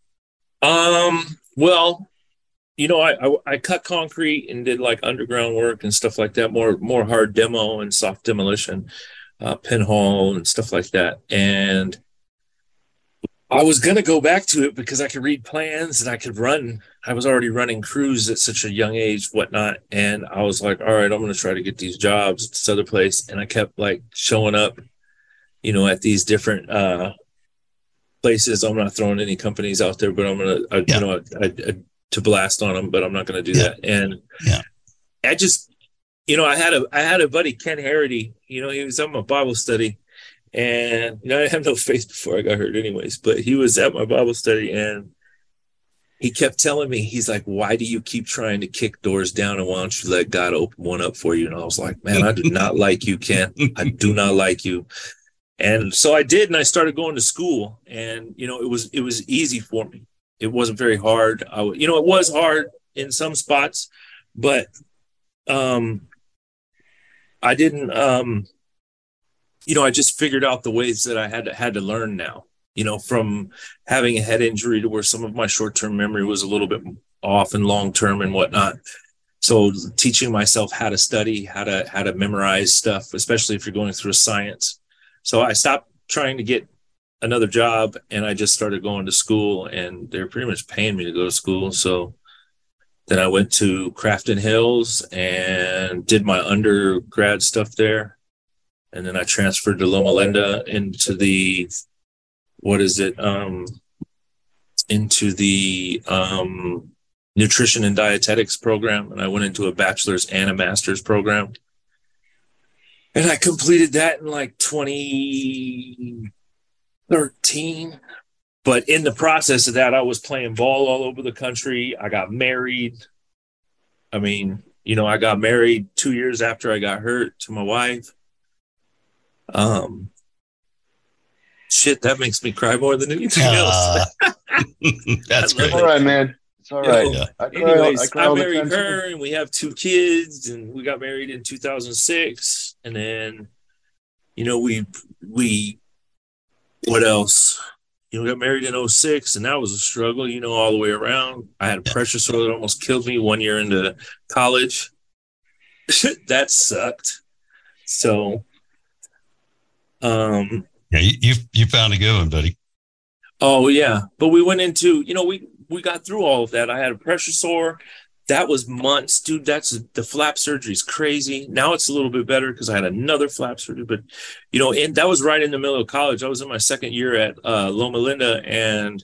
[SPEAKER 6] Um. Well, you know, I, I I cut concrete and did like underground work and stuff like that. More more hard demo and soft demolition, uh, Penhall and stuff like that. And I was gonna go back to it because I could read plans and I could run. I was already running crews at such a young age, whatnot. And I was like, all right, I'm gonna try to get these jobs at this other place. And I kept like showing up, you know, at these different uh places. I'm not throwing any companies out there, but I'm gonna, I,
[SPEAKER 4] Yeah.
[SPEAKER 6] you know, I, I, to blast on them, but I'm not gonna do
[SPEAKER 4] Yeah.
[SPEAKER 6] that. And
[SPEAKER 4] Yeah.
[SPEAKER 6] I just, you know, I had a, I had a buddy Ken Harity. You know, he was at my Bible study, and you know, I didn't have no faith before I got hurt, anyways. But he was at my Bible study, and he kept telling me, he's like, "Why do you keep trying to kick doors down, and why don't you let God open one up for you?" And I was like, "Man, I do not like you, Ken. I do not like you." And so I did, and I started going to school, and you know, it was it was easy for me. It wasn't very hard. I, you know, it was hard in some spots, but um, I didn't. Um, you know, I just figured out the ways that I had to had to learn now. You know, from having a head injury to where some of my short term memory was a little bit off and long term and whatnot. So teaching myself how to study, how to how to memorize stuff, especially if you're going through a science. So I stopped trying to get another job and I just started going to school and they're pretty much paying me to go to school. So then I went to Crafton Hills and did my undergrad stuff there. and then I transferred to Loma Linda into the what is it? Um, into the um, nutrition and dietetics program, and I went into a bachelor's and a master's program. And I completed that in like 2013. But in the process of that, I was playing ball all over the country. I got married. I mean, you know, I got married two years after I got hurt to my wife. Um, shit, that makes me cry more than anything
[SPEAKER 4] Ah,
[SPEAKER 6] else.
[SPEAKER 4] That's
[SPEAKER 6] I
[SPEAKER 4] good.
[SPEAKER 6] love
[SPEAKER 3] All right, man. It's all
[SPEAKER 6] You
[SPEAKER 3] right.
[SPEAKER 6] know,
[SPEAKER 4] Yeah.
[SPEAKER 3] I cry,
[SPEAKER 6] Anyways,
[SPEAKER 3] I
[SPEAKER 6] I,
[SPEAKER 3] cry all the
[SPEAKER 6] married her and we have two kids and we got married in 2006 and then you know we we what else you know got married in 06 and that was a struggle you know all the way around i had a pressure sore that almost killed me one year into college that sucked so um
[SPEAKER 4] Yeah, you, you you found a good one, buddy.
[SPEAKER 6] Oh yeah, but we went into you know we we got through all of that. I had a pressure sore. That was months, dude. That's the flap surgery is crazy. Now it's a little bit better because I had another flap surgery, but you know, and that was right in the middle of college. I was in my second year at uh, Loma Linda, and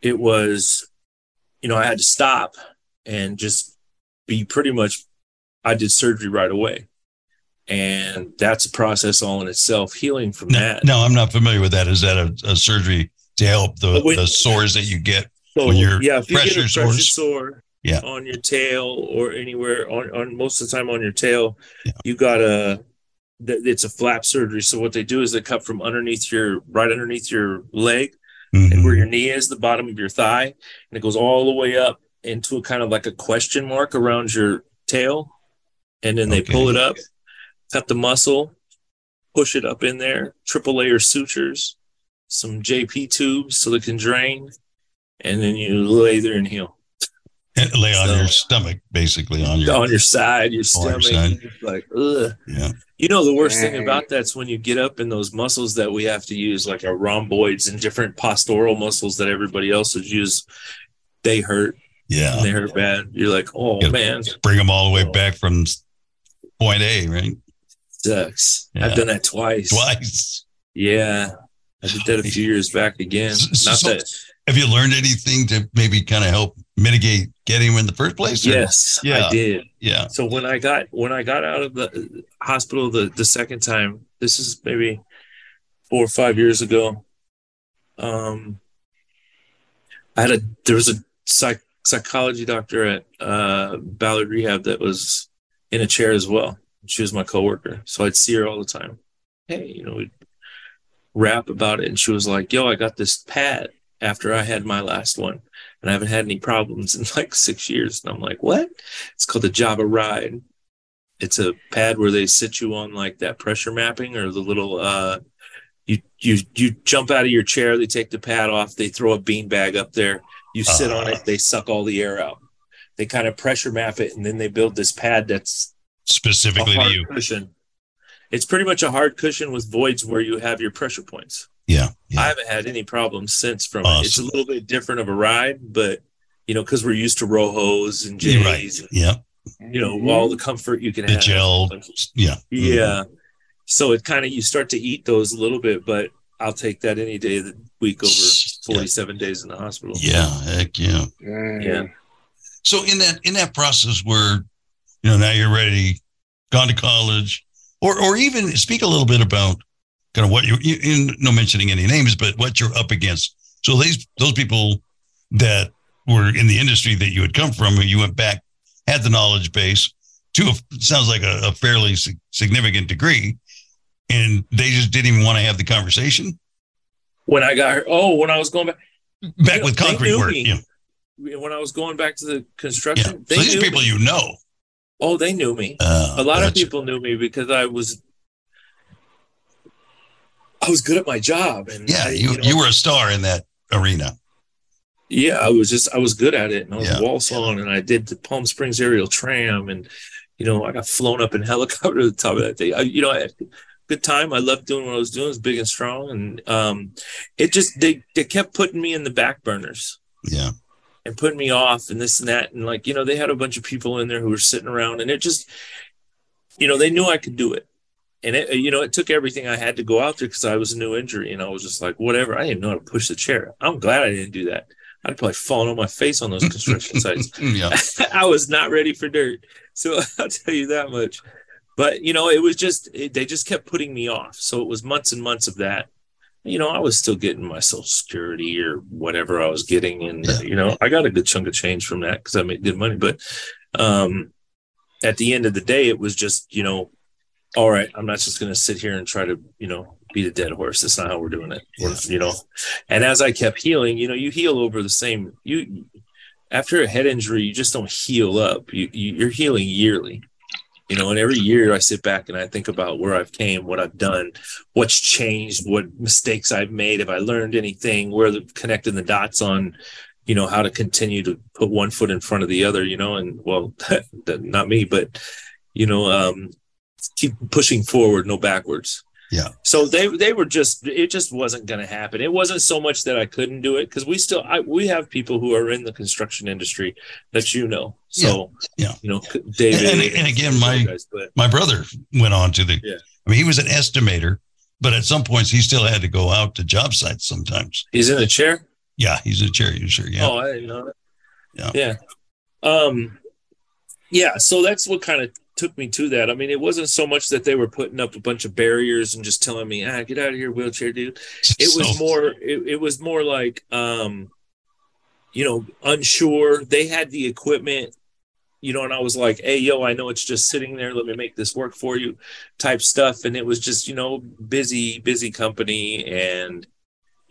[SPEAKER 6] it was, you know, I had to stop and just be pretty much. I did surgery right away, and that's a process all in itself. Healing from
[SPEAKER 4] No,
[SPEAKER 6] that.
[SPEAKER 4] no, I'm not familiar with that. Is that a, a surgery to help the,
[SPEAKER 6] When-
[SPEAKER 4] the sores that you get?
[SPEAKER 6] So
[SPEAKER 4] when you're
[SPEAKER 6] yeah, if you get a
[SPEAKER 4] pressure
[SPEAKER 6] pressure
[SPEAKER 4] sores.
[SPEAKER 6] sore
[SPEAKER 4] Yeah.
[SPEAKER 6] on your tail or anywhere on, on most of the time on your tail,
[SPEAKER 4] Yeah.
[SPEAKER 6] you got a it's a flap surgery. So what they do is they cut from underneath your right underneath your leg and
[SPEAKER 4] Mhm.
[SPEAKER 6] where your knee is, the bottom of your thigh, and it goes all the way up into a kind of like a question mark around your tail. And then they
[SPEAKER 4] Okay.
[SPEAKER 6] pull it up, cut the muscle, push it up in there, triple layer sutures, some JP tubes so they can drain, and then you lay there and heal.
[SPEAKER 4] And lay on
[SPEAKER 6] So-
[SPEAKER 4] your stomach, basically on your
[SPEAKER 6] On your side, your
[SPEAKER 4] On your
[SPEAKER 6] stomach,
[SPEAKER 4] side.
[SPEAKER 6] like ugh.
[SPEAKER 4] yeah.
[SPEAKER 6] You know the worst thing about that's when you get up in those muscles that we have to use, like our rhomboids and different postural muscles that everybody else would use. They hurt.
[SPEAKER 4] Yeah.
[SPEAKER 6] they hurt bad. You're like, oh
[SPEAKER 4] Yeah.
[SPEAKER 6] man,
[SPEAKER 4] Bring them all the way oh. back from point A, right?
[SPEAKER 6] sucks.
[SPEAKER 4] Yeah.
[SPEAKER 6] I've done that twice.
[SPEAKER 4] Twice.
[SPEAKER 6] Yeah, I did that a few years back again.
[SPEAKER 4] So-
[SPEAKER 6] Not
[SPEAKER 4] so-
[SPEAKER 6] that.
[SPEAKER 4] Have you learned anything to maybe kind of help mitigate getting them in the first place? or-
[SPEAKER 6] Yes,
[SPEAKER 4] Yeah.
[SPEAKER 6] I did.
[SPEAKER 4] Yeah.
[SPEAKER 6] So when I got when I got out of the hospital the the second time, this is maybe four or five years ago. Um, I had a there was a psych, psychology doctor at uh, Ballard Rehab that was in a chair as well. She was my coworker, so I'd see her all the time. Hey, you know, we'd rap about it, and she was like, "Yo, I got this pad after I had my last one, and I haven't had any problems in like six years." And I'm like, "What?" It's called the Java Ride. It's a pad where they sit you on like that pressure mapping or the little uh you you you jump out of your chair, they take the pad off, they throw a bean bag up there, you sit on
[SPEAKER 4] Uh.
[SPEAKER 6] it, they suck all the air out. They kind of pressure map it and then they build this pad that's
[SPEAKER 4] Specifically to you.
[SPEAKER 6] cushion. It's pretty much a hard cushion with voids where you have your pressure points.
[SPEAKER 4] Yeah.
[SPEAKER 6] I haven't had any problems since from it. It's a little bit different of a ride, but you know, because we're used to ROHOs and
[SPEAKER 4] You're
[SPEAKER 6] J's,
[SPEAKER 4] right. Yeah.
[SPEAKER 6] you know, all the comfort you can
[SPEAKER 4] The
[SPEAKER 6] have.
[SPEAKER 4] gel. Yeah. Mm-hmm.
[SPEAKER 6] Yeah. So it kind of you start to eat those a little bit, but I'll take that any day of the week over
[SPEAKER 4] Yeah.
[SPEAKER 6] 47 days in the hospital.
[SPEAKER 4] Yeah. Heck yeah.
[SPEAKER 6] Yeah.
[SPEAKER 4] So in that in that process where you know now you're ready, gone to college, or or even speak a little bit about kind of what you, you in no mentioning any names, but what you're up against. So these those people that were in the industry that you had come from, who you went back, had the knowledge base to a, sounds like a, a fairly significant degree, and they just didn't even want to have the conversation
[SPEAKER 6] When I got her, oh, when I was going back,
[SPEAKER 4] back
[SPEAKER 6] Yeah,
[SPEAKER 4] with concrete work.
[SPEAKER 6] me.
[SPEAKER 4] Yeah,
[SPEAKER 6] when I was going back to the
[SPEAKER 4] yeah.
[SPEAKER 6] construction,
[SPEAKER 4] So these people
[SPEAKER 6] me.
[SPEAKER 4] you know.
[SPEAKER 6] Oh, they knew me.
[SPEAKER 4] Uh,
[SPEAKER 6] a lot of people knew me because I was, I was good at my job, and
[SPEAKER 4] Yeah,
[SPEAKER 6] I,
[SPEAKER 4] you,
[SPEAKER 6] know,
[SPEAKER 4] you were a star in that arena.
[SPEAKER 6] yeah, I was just I was good at it, and I was
[SPEAKER 4] Yeah.
[SPEAKER 6] wall sawing, and I did the Palm Springs aerial tram, and you know I got flown up in helicopter to the top of that thing. I, you know, I had a good time. I loved doing what I was doing. It was big and strong, and um, it just they they kept putting me in the back burners
[SPEAKER 4] Yeah.
[SPEAKER 6] and putting me off, and this and that, and like you know they had a bunch of people in there who were sitting around, and it just, you know, they knew I could do it. And it, you know, it took everything I had to go out there because I was a new injury, and I was just like, whatever. I didn't know how to push the chair. I'm glad I didn't do that. I'd probably fallen on my face on those construction sites. I was not ready for dirt, so I'll tell you that much. But you know, it was just it, they just kept putting me off. So it was months and months of that. You know, I was still getting my Social Security or whatever I was getting, and
[SPEAKER 4] Yeah.
[SPEAKER 6] you know, I got a good chunk of change from that because I made good money. But um, at the end of the day, it was just you know, all right, I'm not just going to sit here and try to you know beat a dead horse. That's not how we're doing it. We're, you know, and as I kept healing, you know, you heal over the same you. After a head injury, you just don't heal up. You, you you're healing yearly you know and every year i sit back and i think about where i've came what i've done what's changed what mistakes i've made have i learned anything where the connecting the dots on you know how to continue to put one foot in front of the other you know and well not me but you know um keep pushing forward no backwards
[SPEAKER 4] Yeah.
[SPEAKER 6] so they they were just it just wasn't going to happen it wasn't so much that i couldn't do it because we still I, we have people who are in the construction industry that you know so
[SPEAKER 4] Yeah.
[SPEAKER 6] you know david
[SPEAKER 4] And- and- and again, my-
[SPEAKER 6] guys,
[SPEAKER 4] My brother went on to the,
[SPEAKER 6] Yeah.
[SPEAKER 4] I mean, he was an estimator, but at some points he still had to go out to job sites sometimes.
[SPEAKER 6] he's in a chair
[SPEAKER 4] Yeah. He's a chair user. Yeah.
[SPEAKER 6] oh i didn't know that
[SPEAKER 4] Yeah.
[SPEAKER 6] yeah um yeah so that's what kind of took me to that. I mean it wasn't so much that they were putting up a bunch of barriers and just telling me ah get out of here wheelchair dude. It was more it, it was more like um you know unsure. They had the equipment you know and i was like hey yo i know it's just sitting there. Let me make this work for you type stuff. And it was just you know busy busy company. And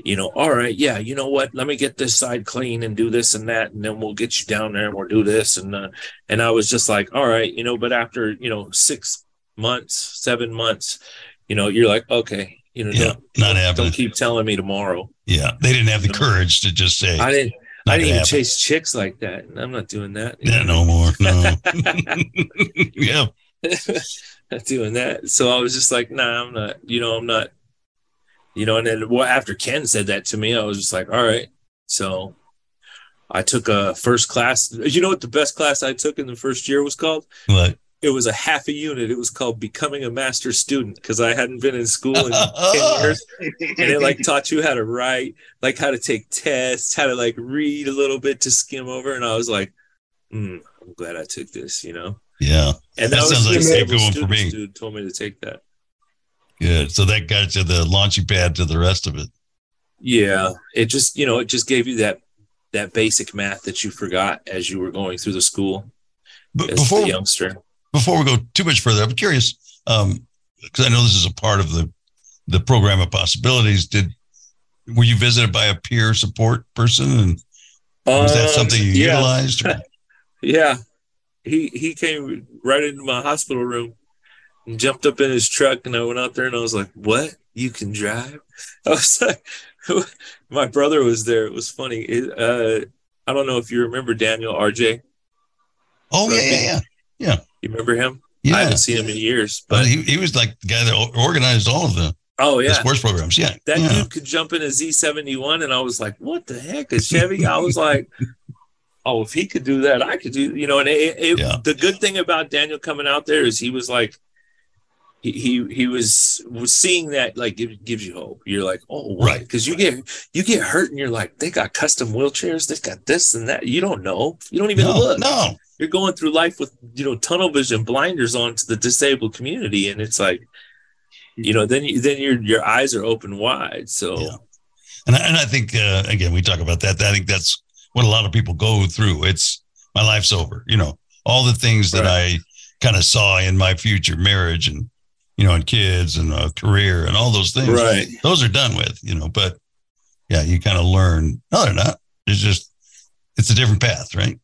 [SPEAKER 6] you know all right yeah you know what let me get this side clean and do this and that and then we'll get you down there and we'll do this and uh, and i was just like all right you know but after you know six months seven months you know you're like okay you know
[SPEAKER 4] Yeah,
[SPEAKER 6] don't,
[SPEAKER 4] not
[SPEAKER 6] don't keep telling me tomorrow
[SPEAKER 4] Yeah. They didn't have the courage to just say,
[SPEAKER 6] i didn't i didn't even
[SPEAKER 4] happen.
[SPEAKER 6] chase chicks like that and i'm not doing that
[SPEAKER 4] Yeah, no more. No. yeah.
[SPEAKER 6] not doing that. So I was just like, nah, I'm not, you know, I'm not, you know, and then well, after Ken said that to me, I was just like, all right. So I took a first class. You know what the best class I took in the first year was called?
[SPEAKER 4] But
[SPEAKER 6] It was a half a unit. It was called Becoming a Master Student because I hadn't been in school in 10 years. And it like taught you how to write, like how to take tests, how to like read a little bit to skim over. And I was like, hmm, I'm glad I took this, you know?
[SPEAKER 4] yeah.
[SPEAKER 6] And
[SPEAKER 4] That
[SPEAKER 6] that, was
[SPEAKER 4] sounds like a safe one for me.
[SPEAKER 6] Dude told me to take that.
[SPEAKER 4] Good. So that got you the launching pad to the rest of it.
[SPEAKER 6] Yeah, it just you know it just gave you that that basic math that you forgot as you were going through the school
[SPEAKER 4] But
[SPEAKER 6] as
[SPEAKER 4] before
[SPEAKER 6] a youngster.
[SPEAKER 4] before we go too much further, I'm curious um, because I know this is a part of the the program of PossAbilities. Did were you visited by a peer support person, and was that
[SPEAKER 6] Um,
[SPEAKER 4] something you
[SPEAKER 6] yeah,
[SPEAKER 4] utilized?
[SPEAKER 6] Yeah, he he came right into my hospital room jumped up in his truck, and I went out there and I was like, "What? You can drive?" I was like, "My brother was there." It was funny. It, uh, I don't know if you remember Daniel RJ.
[SPEAKER 4] Oh yeah, yeah, yeah,
[SPEAKER 6] You remember him?
[SPEAKER 4] Yeah, I
[SPEAKER 6] haven't seen him in years,
[SPEAKER 4] But
[SPEAKER 6] but
[SPEAKER 4] he, he was like the guy that organized all of the,
[SPEAKER 6] oh
[SPEAKER 4] the
[SPEAKER 6] yeah,
[SPEAKER 4] sports programs. Yeah,
[SPEAKER 6] that
[SPEAKER 4] yeah.
[SPEAKER 6] dude could jump in a Z71 and I was like, what the heck is Chevy? I was like, oh, if he could do that, I could do, you know, and it, it,
[SPEAKER 4] Yeah.
[SPEAKER 6] the good thing about Daniel coming out there is he was like, he, he, he was, was seeing that like it gives you hope. You're like, oh,
[SPEAKER 4] Right.
[SPEAKER 6] right. Cause you get, you get hurt and you're like, they got custom wheelchairs. They got this and that. You don't know. You don't even
[SPEAKER 4] no,
[SPEAKER 6] look
[SPEAKER 4] no,
[SPEAKER 6] you're going through life with you know tunnel vision blinders on to the disabled community and it's like you know then you then your your eyes are open wide so
[SPEAKER 4] Yeah. and I, and I think uh, again we talk about that. I think that's what a lot of people go through. It's my life's over. You know, all the things that I kind of saw in my future marriage and you know, and kids and a career and all those things.
[SPEAKER 6] right
[SPEAKER 4] Those are done with. You know, but yeah, you kind of learn. No, they're not. It's just it's a different path, right?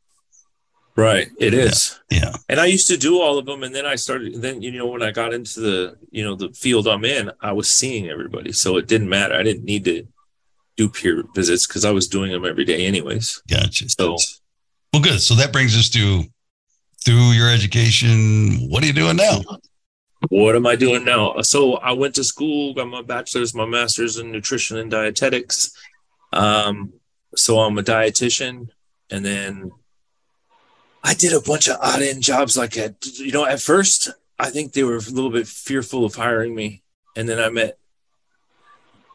[SPEAKER 6] right it is
[SPEAKER 4] Yeah,
[SPEAKER 6] and i used to do all of them and then i started then you know when i got into the you know the field i'm in i was seeing everybody so it didn't matter i didn't need to do peer visits because i was doing them every day anyways
[SPEAKER 4] gotcha.
[SPEAKER 6] so
[SPEAKER 4] Well, good. So that brings us to through your education. What are you doing now?
[SPEAKER 6] What am i doing now so i went to school got my bachelor's my master's in nutrition and dietetics um so i'm a dietitian and then i did a bunch of odd end jobs like at you know at first I think they were a little bit fearful of hiring me. And then I met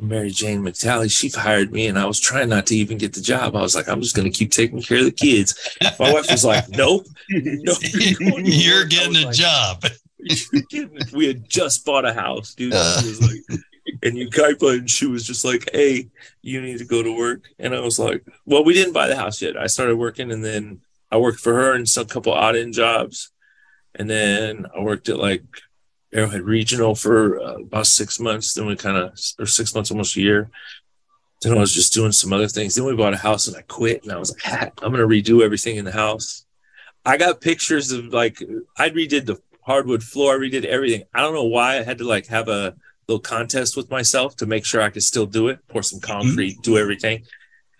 [SPEAKER 6] Mary Jane McTally. She hired me, and I was trying not to even get the job. I was like, I'm just going to keep taking care of the kids. My wife was like, Nope, no, going to
[SPEAKER 4] You're getting a
[SPEAKER 6] like,
[SPEAKER 4] job.
[SPEAKER 6] We had just bought a house, dude.
[SPEAKER 4] Uh.
[SPEAKER 6] Was like, and you Kaipa, and she was just like, "Hey, you need to go to work." And I was like, "Well, we didn't buy the house yet. I started working, and then I worked for her and some couple odd end jobs, and then I worked at like Arrowhead Regional for uh, about six months. Then we kind of, or six months, almost a year. Then I was just doing some other things. Then we bought a house, and I quit. And I was like, "Ah, "I'm gonna redo everything in the house." I got pictures of like I redid the hardwood floor, I redid everything. I don't know why I had to like have a little contest with myself to make sure I could still do it, pour some concrete, do everything.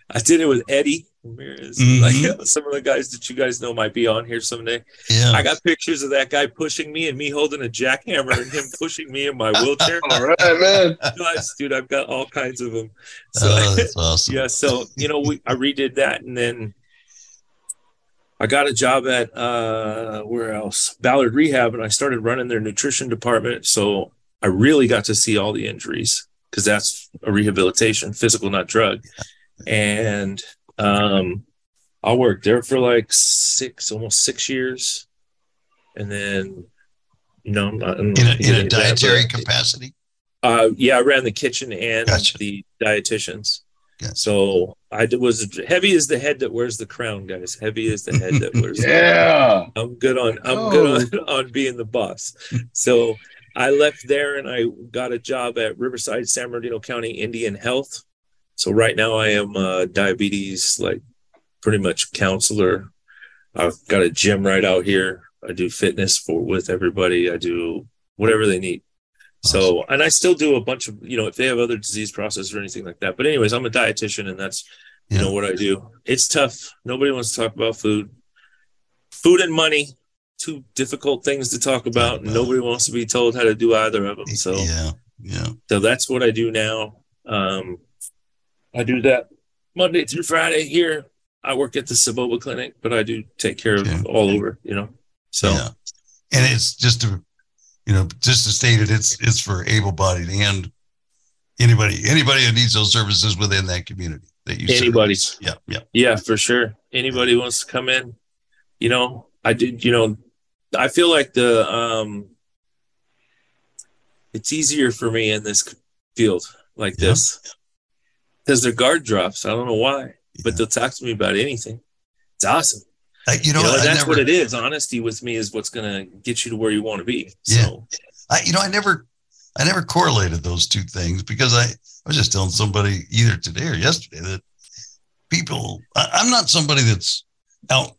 [SPEAKER 6] I did it with Eddie Ramirez.
[SPEAKER 4] Mhm.
[SPEAKER 6] Like some of the guys that you guys know might be on here someday.
[SPEAKER 4] Yeah.
[SPEAKER 6] I got pictures of that guy pushing me and me holding a jackhammer and him pushing me in my wheelchair.
[SPEAKER 3] All right, man.
[SPEAKER 6] Guys, dude, I've got all kinds of them. So
[SPEAKER 4] Oh, awesome.
[SPEAKER 6] yeah so you know we i redid that and then i got a job at uh where else ballard rehab and i started running their nutrition department so i really got to see all the injuries because that's a rehabilitation physical not drug and um i worked there for like six almost six years and then you know I'm not, I'm
[SPEAKER 4] In a, in a
[SPEAKER 6] into that,
[SPEAKER 4] dietary capacity.
[SPEAKER 6] uh, yeah, I ran the kitchen and
[SPEAKER 4] Gotcha.
[SPEAKER 6] the dietitians.
[SPEAKER 4] Gotcha.
[SPEAKER 6] So I was heavy as the head that wears the crown, guys. Heavy as the head that wears. the
[SPEAKER 3] Yeah.
[SPEAKER 6] I'm good on. I'm
[SPEAKER 3] Oh.
[SPEAKER 6] good on, on being the boss. So I left there and I got a job at Riverside, San Bernardino County Indian Health. So right now I am a diabetes, like pretty much counselor. I've got a gym right out here. I do fitness for with everybody. I do whatever they need. So, and I still do a bunch of, you know, if they have other disease process or anything like that. But anyways, I'm a dietitian and that's, you
[SPEAKER 4] Yeah.
[SPEAKER 6] know, what I do. It's tough. Nobody wants to talk about food. Food and money, two difficult things to talk about. and Nobody wants to be told how to do either of them. So,
[SPEAKER 4] yeah, yeah.
[SPEAKER 6] so that's what I do now. Um, I do that Monday through Friday here. I work at the Soboba Clinic, but I do take care of
[SPEAKER 4] Okay.
[SPEAKER 6] all over, you know. So
[SPEAKER 4] yeah. And it's just to, you know, just to state it, it's it's for able-bodied and anybody anybody who needs those services within that community that you.
[SPEAKER 6] Anybody.
[SPEAKER 4] Yeah, yeah.
[SPEAKER 6] Yeah, for sure. Anybody wants to come in, you know, I did, you know, I feel like the um it's easier for me in this field like
[SPEAKER 4] Yeah.
[SPEAKER 6] this because their guard drops. I don't know why, but they'll talk to me about anything. It's awesome.
[SPEAKER 4] I, you know,
[SPEAKER 6] You know, that's
[SPEAKER 4] never,
[SPEAKER 6] what it is. Honesty with me is what's going to get you to where you want to be.
[SPEAKER 4] Yeah. I, you know, I never, I never correlated those two things because I, I was just telling somebody either today or yesterday that people, I, I'm not somebody that's out,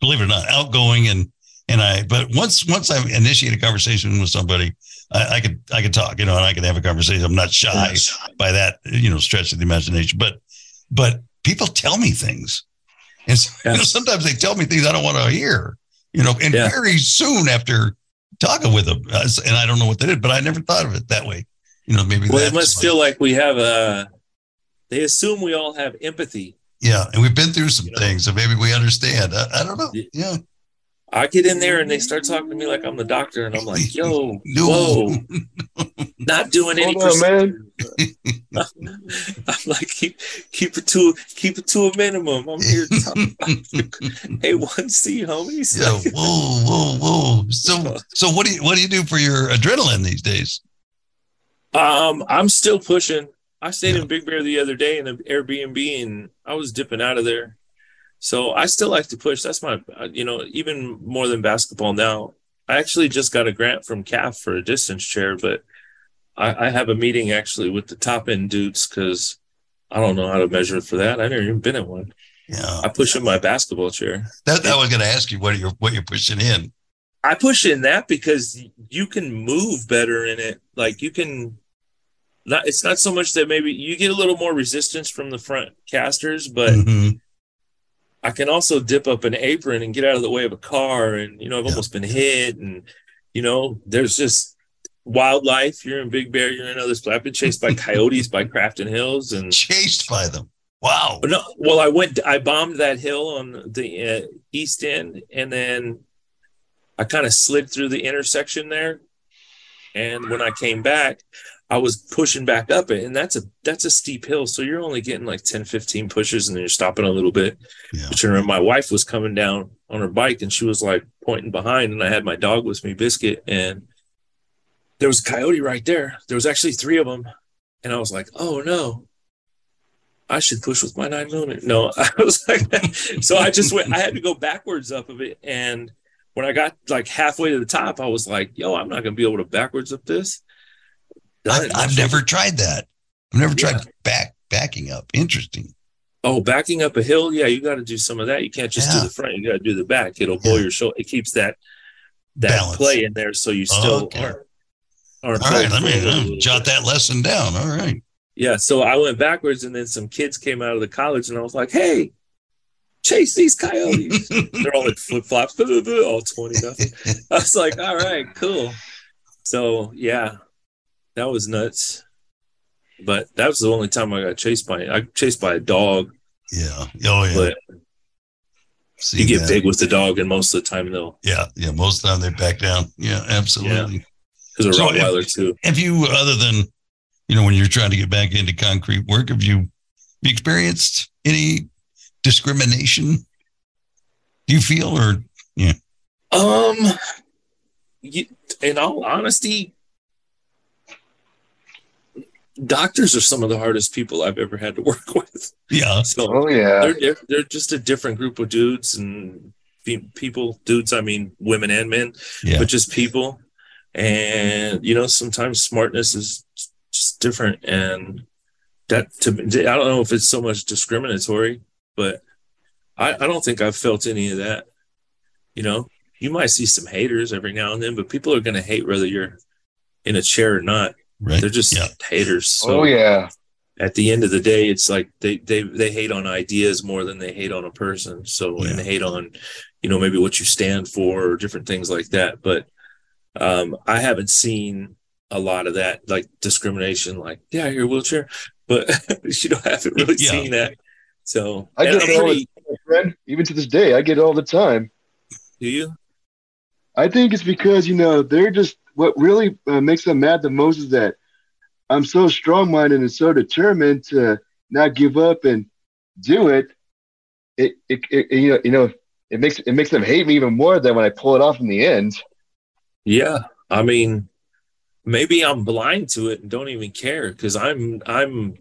[SPEAKER 4] believe it or not, outgoing and and I, but once once I initiate a conversation with somebody, I, I could I could talk, you know, and I can have a conversation. I'm not shy by that, you know, stretch of the imagination. But but people tell me things, and so, you know, sometimes they tell me things I don't want to hear, you know, and
[SPEAKER 6] Yeah.
[SPEAKER 4] very soon after talking with them, uh, and I don't know what they did, but I never thought of it that way. You know, maybe
[SPEAKER 6] well, it must
[SPEAKER 4] like-
[SPEAKER 6] feel like we have a, they assume we all have empathy.
[SPEAKER 4] yeah, and we've been through some
[SPEAKER 6] You know?
[SPEAKER 4] things, so maybe we understand. I, I don't know.
[SPEAKER 6] Yeah.
[SPEAKER 4] Yeah,
[SPEAKER 6] I get in there and they start talking to me like I'm the doctor, and I'm like, yo,
[SPEAKER 4] No.
[SPEAKER 6] whoa, not doing any
[SPEAKER 3] Hold on, man.
[SPEAKER 6] I'm like, keep keep it to keep it to a minimum. I'm here to talk about A1C, homies.
[SPEAKER 4] yeah. Whoa, whoa, whoa. So so what do you what do you do for your adrenaline these days?
[SPEAKER 6] Um, I'm still pushing. I stayed
[SPEAKER 4] Yeah.
[SPEAKER 6] in Big Bear the other day in an Airbnb, and I was dipping out of there. So I still like to push. That's my, uh, you know, even more than basketball now. I actually just got a grant from CAF for a distance chair, but I, I have a meeting actually with the top end dudes because I don't know how to measure for that. I've never even been in one.
[SPEAKER 4] Yeah,
[SPEAKER 6] I push in my basketball chair.
[SPEAKER 4] that, that was going to ask you what you're what you're pushing in.
[SPEAKER 6] I push in that because you can move better in it. Like you can not it's not so much that maybe you get a little more resistance from the front casters, but
[SPEAKER 4] Mhm.
[SPEAKER 6] I can also dip up an apron and get out of the way of a car and you know, I've
[SPEAKER 4] Yeah.
[SPEAKER 6] almost been hit and you know, there's just wildlife. You're in Big Bear, you're in other I've been chased by coyotes by Crafton Hills and
[SPEAKER 4] Chased by them. Wow.
[SPEAKER 6] no, well, I went, I bombed that hill on the uh, east end, and then I kind of slid through the intersection there. And when I came back, I was pushing back up it. And that's a that's a steep hill. So you're only getting like 10, 15 pushes and then you're stopping a little bit.
[SPEAKER 4] Yeah.
[SPEAKER 6] But you remember my wife was coming down on her bike and she was like pointing behind, and I had my dog with me, Biscuit, and there was a coyote right there. There was actually three of them. And I was like, oh no. I should push with my nine millimeter. No, I was like, so I just went, I had to go backwards up of it. And when I got like halfway to the top, I was like, yo, I'm not going to be able to backwards up this.
[SPEAKER 4] I've,
[SPEAKER 6] Done.
[SPEAKER 4] I've never tried that. I've never tried back backing up. Interesting.
[SPEAKER 6] Oh, backing up a hill. Yeah, you got to do some of that. You can't just
[SPEAKER 4] Yeah.
[SPEAKER 6] do the front. You got to do the back. It'll blow
[SPEAKER 4] Yeah.
[SPEAKER 6] your shoulder. It keeps that that
[SPEAKER 4] Balance.
[SPEAKER 6] play in there, so you still
[SPEAKER 4] Okay.
[SPEAKER 6] aren't. aren't
[SPEAKER 4] All right, let me jot
[SPEAKER 6] bit.
[SPEAKER 4] that lesson down. All right.
[SPEAKER 6] Yeah, so I went backwards, and then some kids came out of the college, and I was like, "Hey, chase these coyotes!" They're all like flip flops, all twenty nothing. I was like, "All right, cool." So yeah, that was nuts. But that was the only time I got chased by. I chased by a dog,
[SPEAKER 4] Yeah. Oh yeah.
[SPEAKER 6] but
[SPEAKER 4] See
[SPEAKER 6] you get
[SPEAKER 4] that.
[SPEAKER 6] big with the dog, and most of the time they'll
[SPEAKER 4] Yeah. Yeah. Most of the time they back down. Yeah. Absolutely.
[SPEAKER 6] because a
[SPEAKER 4] So,
[SPEAKER 6] Rottweiler too.
[SPEAKER 4] Have you, other than you know, when you're trying to get back into concrete work, have you, have you experienced any discrimination? Do you feel or yeah?
[SPEAKER 6] Um, you, in all honesty, doctors are some of the hardest people I've ever had to work with.
[SPEAKER 4] yeah?
[SPEAKER 6] So
[SPEAKER 3] Oh yeah.
[SPEAKER 6] they're diff- they're just a different group of dudes and people. Dudes, I mean, women and men,
[SPEAKER 4] Yeah.
[SPEAKER 6] but just people. And you know, sometimes smartness is just different, and that to me, I don't know if it's so much discriminatory, but I, I don't think I've felt any of that. You know, you might see some haters every now and then, but people are going to hate whether you're in a chair or not.
[SPEAKER 4] Right.
[SPEAKER 6] They're just
[SPEAKER 4] Yeah.
[SPEAKER 6] haters. So
[SPEAKER 3] oh yeah.
[SPEAKER 6] at the end of the day, it's like they they they hate on ideas more than they hate on a person. So and they hate on, you know, maybe what you stand for or different things like that. But um, I haven't seen a lot of that, like discrimination, like yeah, you're a wheelchair, but you don't haven't really
[SPEAKER 4] Yeah.
[SPEAKER 6] seen that. So
[SPEAKER 3] I get
[SPEAKER 6] I'm
[SPEAKER 3] it all the time, friend. Even to this day, I get it all the time.
[SPEAKER 6] do you?
[SPEAKER 3] I think it's because you know they're just what really uh, makes them mad the most is that I'm so strong-minded and so determined to not give up and do it. It, it, it you know you know it makes it makes them hate me even more than when I pull it off in the end.
[SPEAKER 6] Yeah, I mean, maybe I'm blind to it and don't even care because I'm I'm,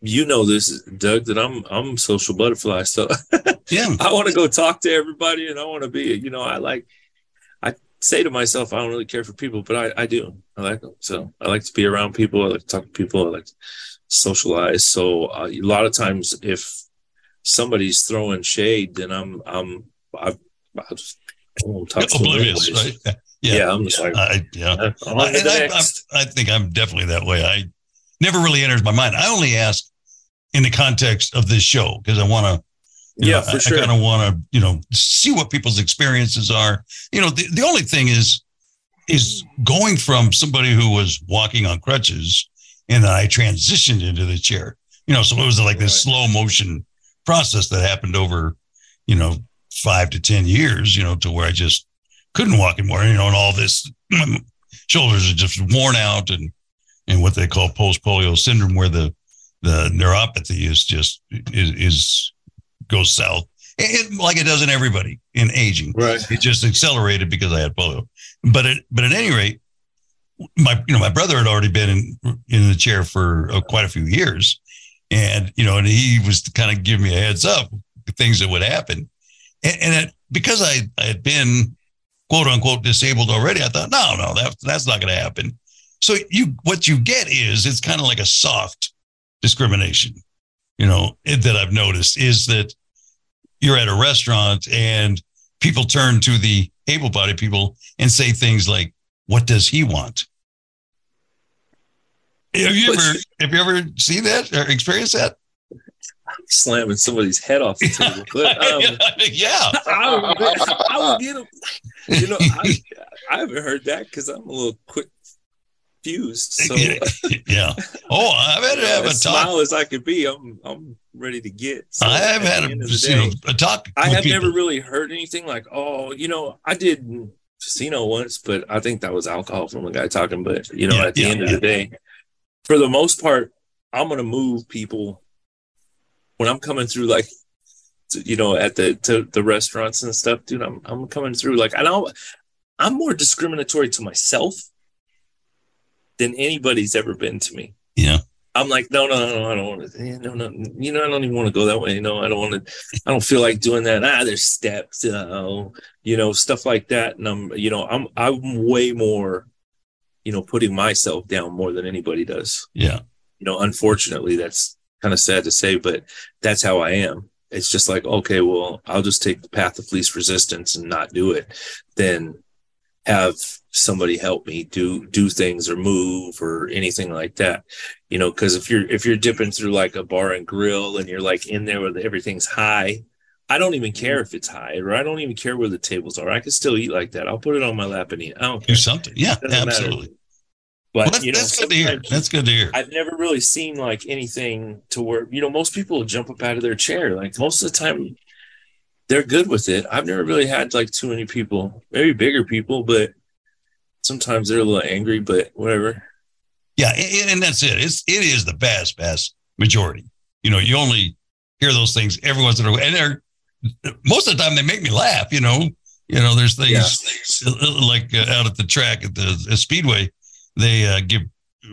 [SPEAKER 6] you know this, Doug, that I'm I'm social butterfly. So
[SPEAKER 4] Yeah.
[SPEAKER 6] I want to go talk to everybody and I want to be, you know, I like, I say to myself, I don't really care for people, but I, I do. I like them. So I like to be around people. I like to talk to people. I like to socialize. So uh, a lot of times if somebody's throwing shade, then I'm, I'm, I, I just I won't talk to them
[SPEAKER 4] Oblivious, right?
[SPEAKER 6] Yeah, I'm just like,
[SPEAKER 4] I, yeah.
[SPEAKER 6] uh,
[SPEAKER 4] I,
[SPEAKER 6] to
[SPEAKER 4] and
[SPEAKER 6] the
[SPEAKER 4] I,
[SPEAKER 6] next.
[SPEAKER 4] I, I think I'm definitely that way. I never really enters my mind. I only ask in the context of this show because I want to.
[SPEAKER 6] Yeah,
[SPEAKER 4] I,
[SPEAKER 6] for sure.
[SPEAKER 4] I kind of want to, you know, see what people's experiences are. You know, the, the only thing is, is going from somebody who was walking on crutches and then I transitioned into the chair. You know, so it was like this slow motion process that happened over, you know, five to ten years. You know, to where I just couldn't walk anymore. You know, and all this mm, shoulders are just worn out and and what they call post polio syndrome, where the the neuropathy is just is, is goes south, and like it does in everybody in aging.
[SPEAKER 6] right.
[SPEAKER 4] It just accelerated because I had polio. But it, but at any rate, my you know my brother had already been in in the chair for uh, quite a few years, and you know, and he was kind of giving me a heads up things that would happen, and, and it, because I I had been quote unquote disabled already, I thought no no that that's not going to happen. So you what you get is it's kind of like a soft discrimination, you know, it- that I've noticed is that you're at a restaurant and people turn to the able-bodied people and say things like, "What does he want?" Have you ever have you ever seen that or experienced that?
[SPEAKER 6] Slamming somebody's head off the table. But, um,
[SPEAKER 4] yeah,
[SPEAKER 6] I would, I would get him. You know, I, I haven't heard that because I'm a little quick fused. So
[SPEAKER 4] yeah. Oh, I've had to have a talk.
[SPEAKER 6] smile as I could be, I'm I'm ready to get. So
[SPEAKER 4] I have had a,
[SPEAKER 6] of
[SPEAKER 4] you know, a talk.
[SPEAKER 6] I have
[SPEAKER 4] people.
[SPEAKER 6] never really heard anything like, oh, you know, I did casino once, but I think that was alcohol from a guy talking. But you know,
[SPEAKER 4] Yeah,
[SPEAKER 6] at the
[SPEAKER 4] yeah,
[SPEAKER 6] end
[SPEAKER 4] yeah.
[SPEAKER 6] of the day, for the most part, I'm gonna move people when I'm coming through, like to, you know, at the to the restaurants and stuff, dude. I'm I'm coming through like I know I'm more discriminatory to myself than anybody's ever been to me.
[SPEAKER 4] Yeah.
[SPEAKER 6] I'm like, no, no, no, I don't want to. No, no, you know, I don't even want to go that way. No, I don't want to. I don't feel like doing that. Ah, there's steps, uh, you know, stuff like that. And I'm, you know, I'm, I'm way more, you know, putting myself down more than anybody does.
[SPEAKER 4] Yeah.
[SPEAKER 6] You know, unfortunately, that's kind of sad to say, but that's how I am. It's just like, okay, well, I'll just take the path of least resistance and not do it. Then have somebody help me do do things or move or anything like that you know because if you're if you're dipping through like a bar and grill and you're like in there where everything's high i don't even care if it's high or i don't even care where the tables are i can still eat like that i'll put it on my lap and eat i don't
[SPEAKER 4] Do
[SPEAKER 6] care
[SPEAKER 4] something. Yeah,
[SPEAKER 6] Doesn't matter.
[SPEAKER 4] absolutely.
[SPEAKER 6] but
[SPEAKER 4] Well, that's,
[SPEAKER 6] you know
[SPEAKER 4] that's good to hear. That's good to hear.
[SPEAKER 6] I've never really seen like anything to where you know most people jump up out of their chair. Like most of the time, they're good with it. I've never really had like too many people, maybe bigger people, but sometimes they're a little angry. But whatever.
[SPEAKER 4] Yeah, and, that's it. It's it is the vast, vast majority. You know, you only hear those things every once in a while, and they're most of the time they make me laugh. You know, you know, there's things like uh, out at the track at the speedway, they uh, give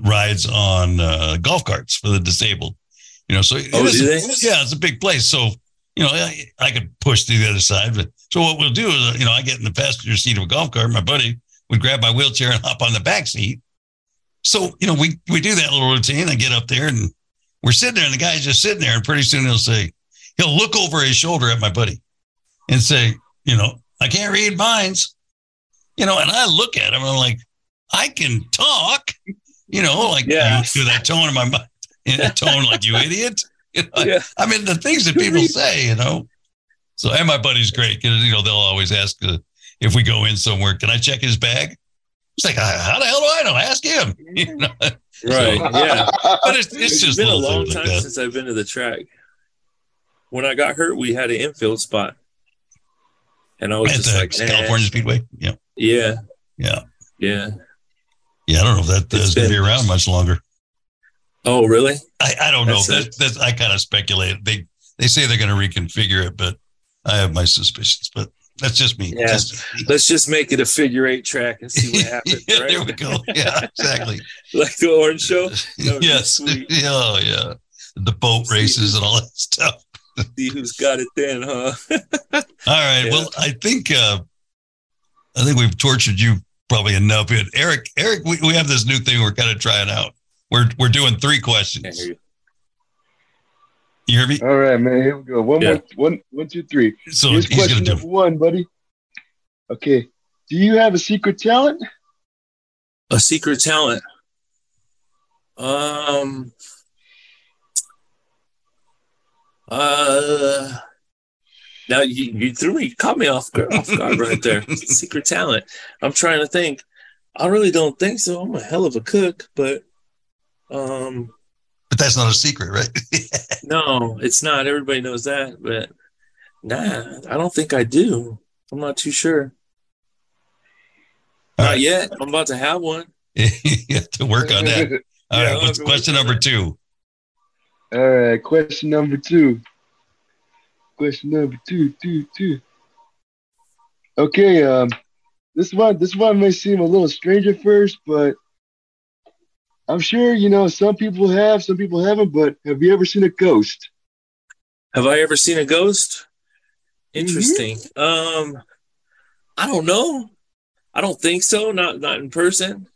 [SPEAKER 4] rides on uh, golf carts for the disabled. You know, so
[SPEAKER 6] Oh,
[SPEAKER 4] is-
[SPEAKER 6] do they?
[SPEAKER 4] yeah, it's a big place. So you know, I, I could push to the other side, but so what we'll do is, uh, you know, I get in the passenger seat of a golf cart. My buddy would grab my wheelchair and hop on the back seat. So, you know, we, we do that little routine. I get up there and we're sitting there and the guy's just sitting there and pretty soon he'll say, he'll look over his shoulder at my buddy and say, you know, I can't read minds, you know, and I look at him and I'm like, I can talk, you know, like
[SPEAKER 6] Yeah.
[SPEAKER 4] you do that tone in my mind, in a tone like you idiot. You know,
[SPEAKER 6] Yeah.
[SPEAKER 4] I mean, the things that people say, you know. So, and my buddy's great because, you know, they'll always ask uh, if we go in somewhere, can I check his bag? It's like, how the hell do I know? Ask him. You know?
[SPEAKER 6] Right. yeah.
[SPEAKER 4] But it's, it's
[SPEAKER 6] It's
[SPEAKER 4] just
[SPEAKER 6] been a long time
[SPEAKER 4] like
[SPEAKER 6] since I've been to the track. When I got hurt, we had an infield spot, and I was
[SPEAKER 4] At
[SPEAKER 6] just
[SPEAKER 4] the
[SPEAKER 6] like, eh.
[SPEAKER 4] California Speedway. Yeah.
[SPEAKER 6] yeah,
[SPEAKER 4] Yeah.
[SPEAKER 6] yeah.
[SPEAKER 4] Yeah. I don't know if that uh, is going to be around much longer.
[SPEAKER 6] Oh, really?
[SPEAKER 4] I, I don't know. That, that's, I kind of speculate. They they say they're going to reconfigure it, but I have my suspicions. But that's just me.
[SPEAKER 6] Yeah.
[SPEAKER 4] Just me.
[SPEAKER 6] Let's just make it a figure eight track and see what happens.
[SPEAKER 4] yeah,
[SPEAKER 6] right?
[SPEAKER 4] there we go. Yeah, exactly.
[SPEAKER 6] like the orange show. That would be
[SPEAKER 4] yes. Oh, yeah. The boat
[SPEAKER 6] See.
[SPEAKER 4] races and all that stuff.
[SPEAKER 6] See who's got it then, huh?
[SPEAKER 4] All right.
[SPEAKER 6] Yeah.
[SPEAKER 4] Well, I think uh, I think we've tortured you probably enough. Eric, Eric, we, we have this new thing we're kind of trying out. We're we're doing three questions.
[SPEAKER 6] hear you.
[SPEAKER 4] You hear me?
[SPEAKER 3] All right, man. Here we go. One
[SPEAKER 6] Yeah.
[SPEAKER 3] more. One, one, two, three.
[SPEAKER 4] So
[SPEAKER 3] Here's
[SPEAKER 4] he's
[SPEAKER 3] question
[SPEAKER 4] going to
[SPEAKER 3] number
[SPEAKER 4] do.
[SPEAKER 3] one, buddy. Okay. Do you have a secret talent?
[SPEAKER 6] A secret talent. Um. Uh. Now you, you threw me, caught me off guard, off guard right there. Secret talent. I'm trying to think. I really don't think so. I'm a hell of a cook, but um,
[SPEAKER 4] But that's not a secret, right?
[SPEAKER 6] no, it's not. Everybody knows that, but nah, I don't think I do. I'm not too sure.
[SPEAKER 4] All
[SPEAKER 6] Not
[SPEAKER 4] right.
[SPEAKER 6] yet. I'm about to have one.
[SPEAKER 4] you have to work on that. All
[SPEAKER 6] Yeah,
[SPEAKER 4] right. What's
[SPEAKER 6] have to work
[SPEAKER 4] question number
[SPEAKER 6] that.
[SPEAKER 4] two?
[SPEAKER 3] All right. Question number two. Question number two, two, two. Okay. Um, this one, this one may seem a little strange at first, but I'm sure you know some people have, some people haven't. But have you ever seen a ghost?
[SPEAKER 6] Have I ever seen a ghost?
[SPEAKER 4] Mm-hmm.
[SPEAKER 6] Interesting. Um, I don't know. I don't think so. Not not in person.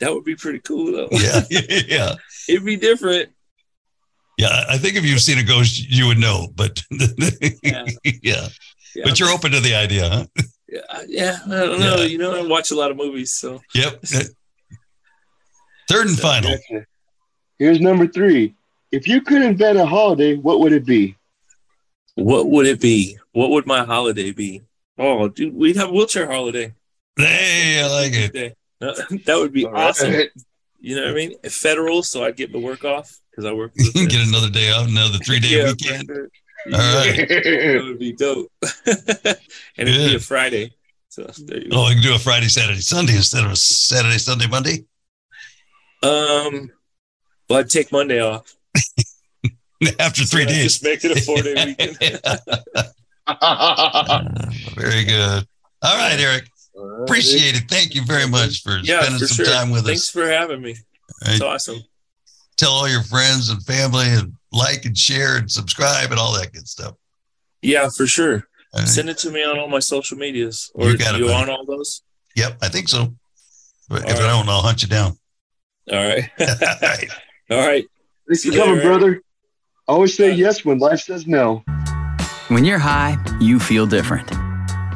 [SPEAKER 6] That would be pretty cool though.
[SPEAKER 4] Yeah, yeah,
[SPEAKER 6] It'd be different.
[SPEAKER 4] yeah. I think if you've seen a ghost, you would know. But
[SPEAKER 6] Yeah.
[SPEAKER 4] yeah,
[SPEAKER 6] Yeah,
[SPEAKER 4] but you're open to the idea, huh?
[SPEAKER 6] yeah, yeah, I don't know.
[SPEAKER 4] Yeah.
[SPEAKER 6] You know, I watch a lot of movies, so
[SPEAKER 4] Yep. Third and final.
[SPEAKER 3] Gotcha. Here's number three. If you could invent a holiday, what would it be?
[SPEAKER 6] what would it be? What would my holiday be? Oh, dude, we'd have a wheelchair holiday.
[SPEAKER 4] Hey, I like it.
[SPEAKER 6] That would be
[SPEAKER 3] All right.
[SPEAKER 6] awesome. You know what I mean? Federal, so I'd get the work off because I work.
[SPEAKER 4] You can get another day off, another three day
[SPEAKER 6] Yeah,
[SPEAKER 4] weekend.
[SPEAKER 6] for.
[SPEAKER 4] All right.
[SPEAKER 6] that would be dope. and it'd be a Friday. So there you oh, go.
[SPEAKER 4] Oh, we can do a Friday, Saturday, Sunday instead of a Saturday, Sunday, Monday.
[SPEAKER 6] Um, but I'd take Monday off.
[SPEAKER 4] After three days.
[SPEAKER 6] Just make it a four day weekend.
[SPEAKER 4] Very good. All right, Eric. Appreciate it. Thank you very much for
[SPEAKER 6] yeah,
[SPEAKER 4] spending
[SPEAKER 6] for
[SPEAKER 4] some
[SPEAKER 6] sure.
[SPEAKER 4] time with
[SPEAKER 6] Thanks
[SPEAKER 4] us.
[SPEAKER 6] Thanks for having me.
[SPEAKER 4] All
[SPEAKER 6] It's awesome.
[SPEAKER 4] Tell all your friends and family and like and share and subscribe and all that good stuff.
[SPEAKER 6] Yeah, for sure.
[SPEAKER 4] All right.
[SPEAKER 6] Send it to me on all my social medias. Or
[SPEAKER 4] You
[SPEAKER 6] you,
[SPEAKER 4] got it, buddy.
[SPEAKER 6] on all those?
[SPEAKER 4] Yep, I think so. But if
[SPEAKER 6] All
[SPEAKER 4] I don't, I'll hunt you down.
[SPEAKER 6] All right.
[SPEAKER 4] all right.
[SPEAKER 6] all right.
[SPEAKER 3] Thanks for coming, brother. Always say uh, yes when life says no.
[SPEAKER 7] When you're high, you feel different.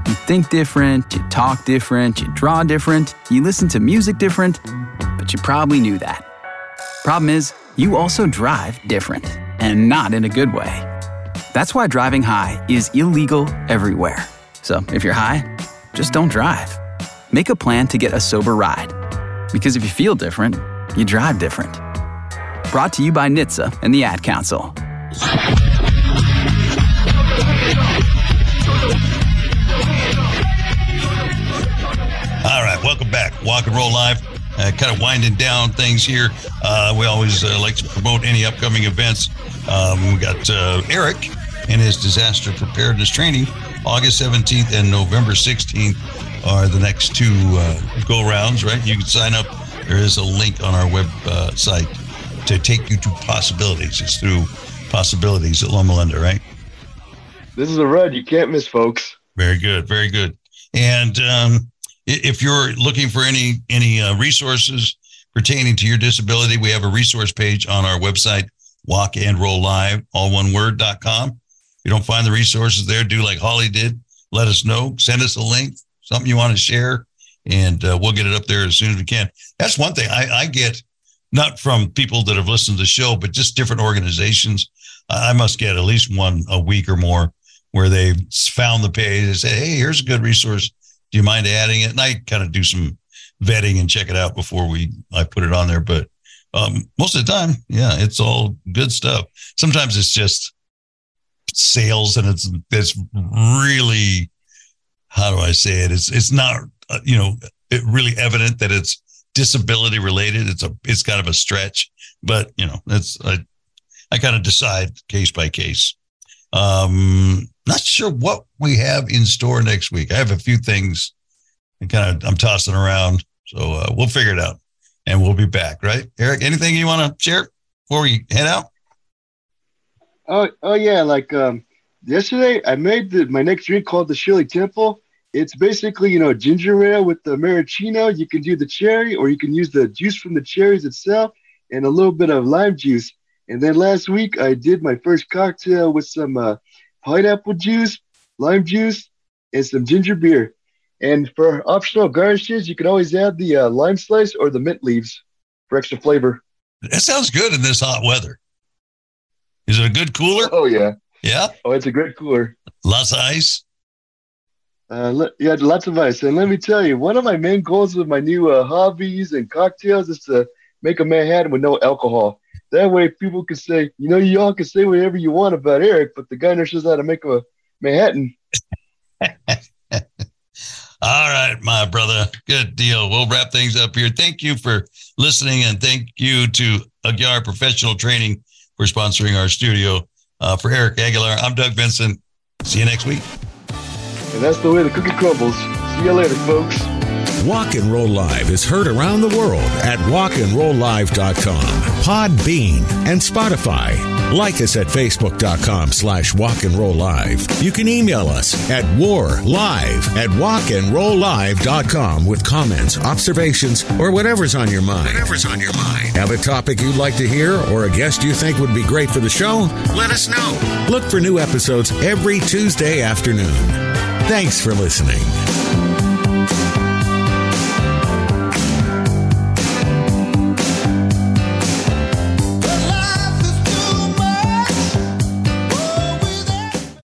[SPEAKER 7] You think different, you talk different, you draw different, you listen to music different, but you probably knew that. Problem is, you also drive different, and not in a good way. That's why driving high is illegal everywhere. So if you're high, just don't drive. Make a plan to get a sober ride. Because if you feel different, you drive different. Brought to you by NHTSA and the Ad Council.
[SPEAKER 4] All right, welcome back. Walk and Roll Live. Uh, kind of winding down things here. Uh, we always uh, like to promote any upcoming events. Um, we got uh, Eric and his disaster preparedness training, August 17th and November 16th are the next two uh, go rounds, right? You can sign up. There is a link on our website to take you to PossAbilities. It's through PossAbilities at Loma Linda, right?
[SPEAKER 3] This is a ride you can't miss, folks.
[SPEAKER 4] Very good, very good. And um, if you're looking for any any uh, resources pertaining to your disability, we have a resource page on our website, Walk and Roll Live, all one word dot com. If you don't find the resources there, do like Holly did. Let us know. Send us a link, something you want to share, and uh, we'll get it up there as soon as we can. That's one thing I, I get, not from people that have listened to the show, but just different organizations. I must get at least one a week or more where they found the page and said, Hey, here's a good resource. Do you mind adding it? And I kind of do some vetting and check it out before we I put it on there. But um, most of the time, yeah, it's all good stuff. Sometimes it's just sales and it's it's really how do I say it? It's it's not you know it really evident that it's disability related. It's a it's kind of a stretch, but you know it's I I kind of decide case by case. Um, not sure what we have in store next week. I have a few things and kind of I'm tossing around, so uh, we'll figure it out, and we'll be back. Right, Eric? Anything you want to share before we head out?
[SPEAKER 3] Oh, oh yeah. Like um, yesterday, I made the, my next drink called the Shirley Temple. It's basically you know ginger ale with the maraschino. You can do the cherry, or you can use the juice from the cherries itself, and a little bit of lime juice. And then last week, I did my first cocktail with some uh, pineapple juice, lime juice, and some ginger beer. And for optional garnishes, you can always add the uh, lime slice or the mint leaves for extra flavor.
[SPEAKER 4] That sounds good in this hot weather. Is it a good cooler?
[SPEAKER 3] Oh yeah,
[SPEAKER 4] Yeah,
[SPEAKER 3] oh it's a great cooler.
[SPEAKER 4] lots of ice.
[SPEAKER 3] Uh, yeah, lots of ice. And let me tell you, one of my main goals with my new uh, hobbies and cocktails is to make a Manhattan with no alcohol. That way, people can say, you know, you all can say whatever you want about Eric, but the guy knows how to make a Manhattan.
[SPEAKER 4] All right, my brother. Good deal. We'll wrap things up here. Thank you for listening, and thank you to Aguiar Professional Training for sponsoring our studio. Uh, for Eric Aguiar, I'm Doug Vincent. See you next week.
[SPEAKER 3] And that's the way the cookie crumbles. See you later, folks.
[SPEAKER 1] Walk and Roll Live is heard around the world at walkandrolllive.com, Podbean, and Spotify. Like us at facebook.com slash walk and roll live. You can email us at warlive at walkandrolllive.com with comments, observations, or whatever's on your mind.
[SPEAKER 2] Whatever's on your mind.
[SPEAKER 1] Have a topic you'd like to hear or a guest you think would be great for the show?
[SPEAKER 2] Let us know.
[SPEAKER 1] Look for new episodes every Tuesday afternoon. Thanks for listening.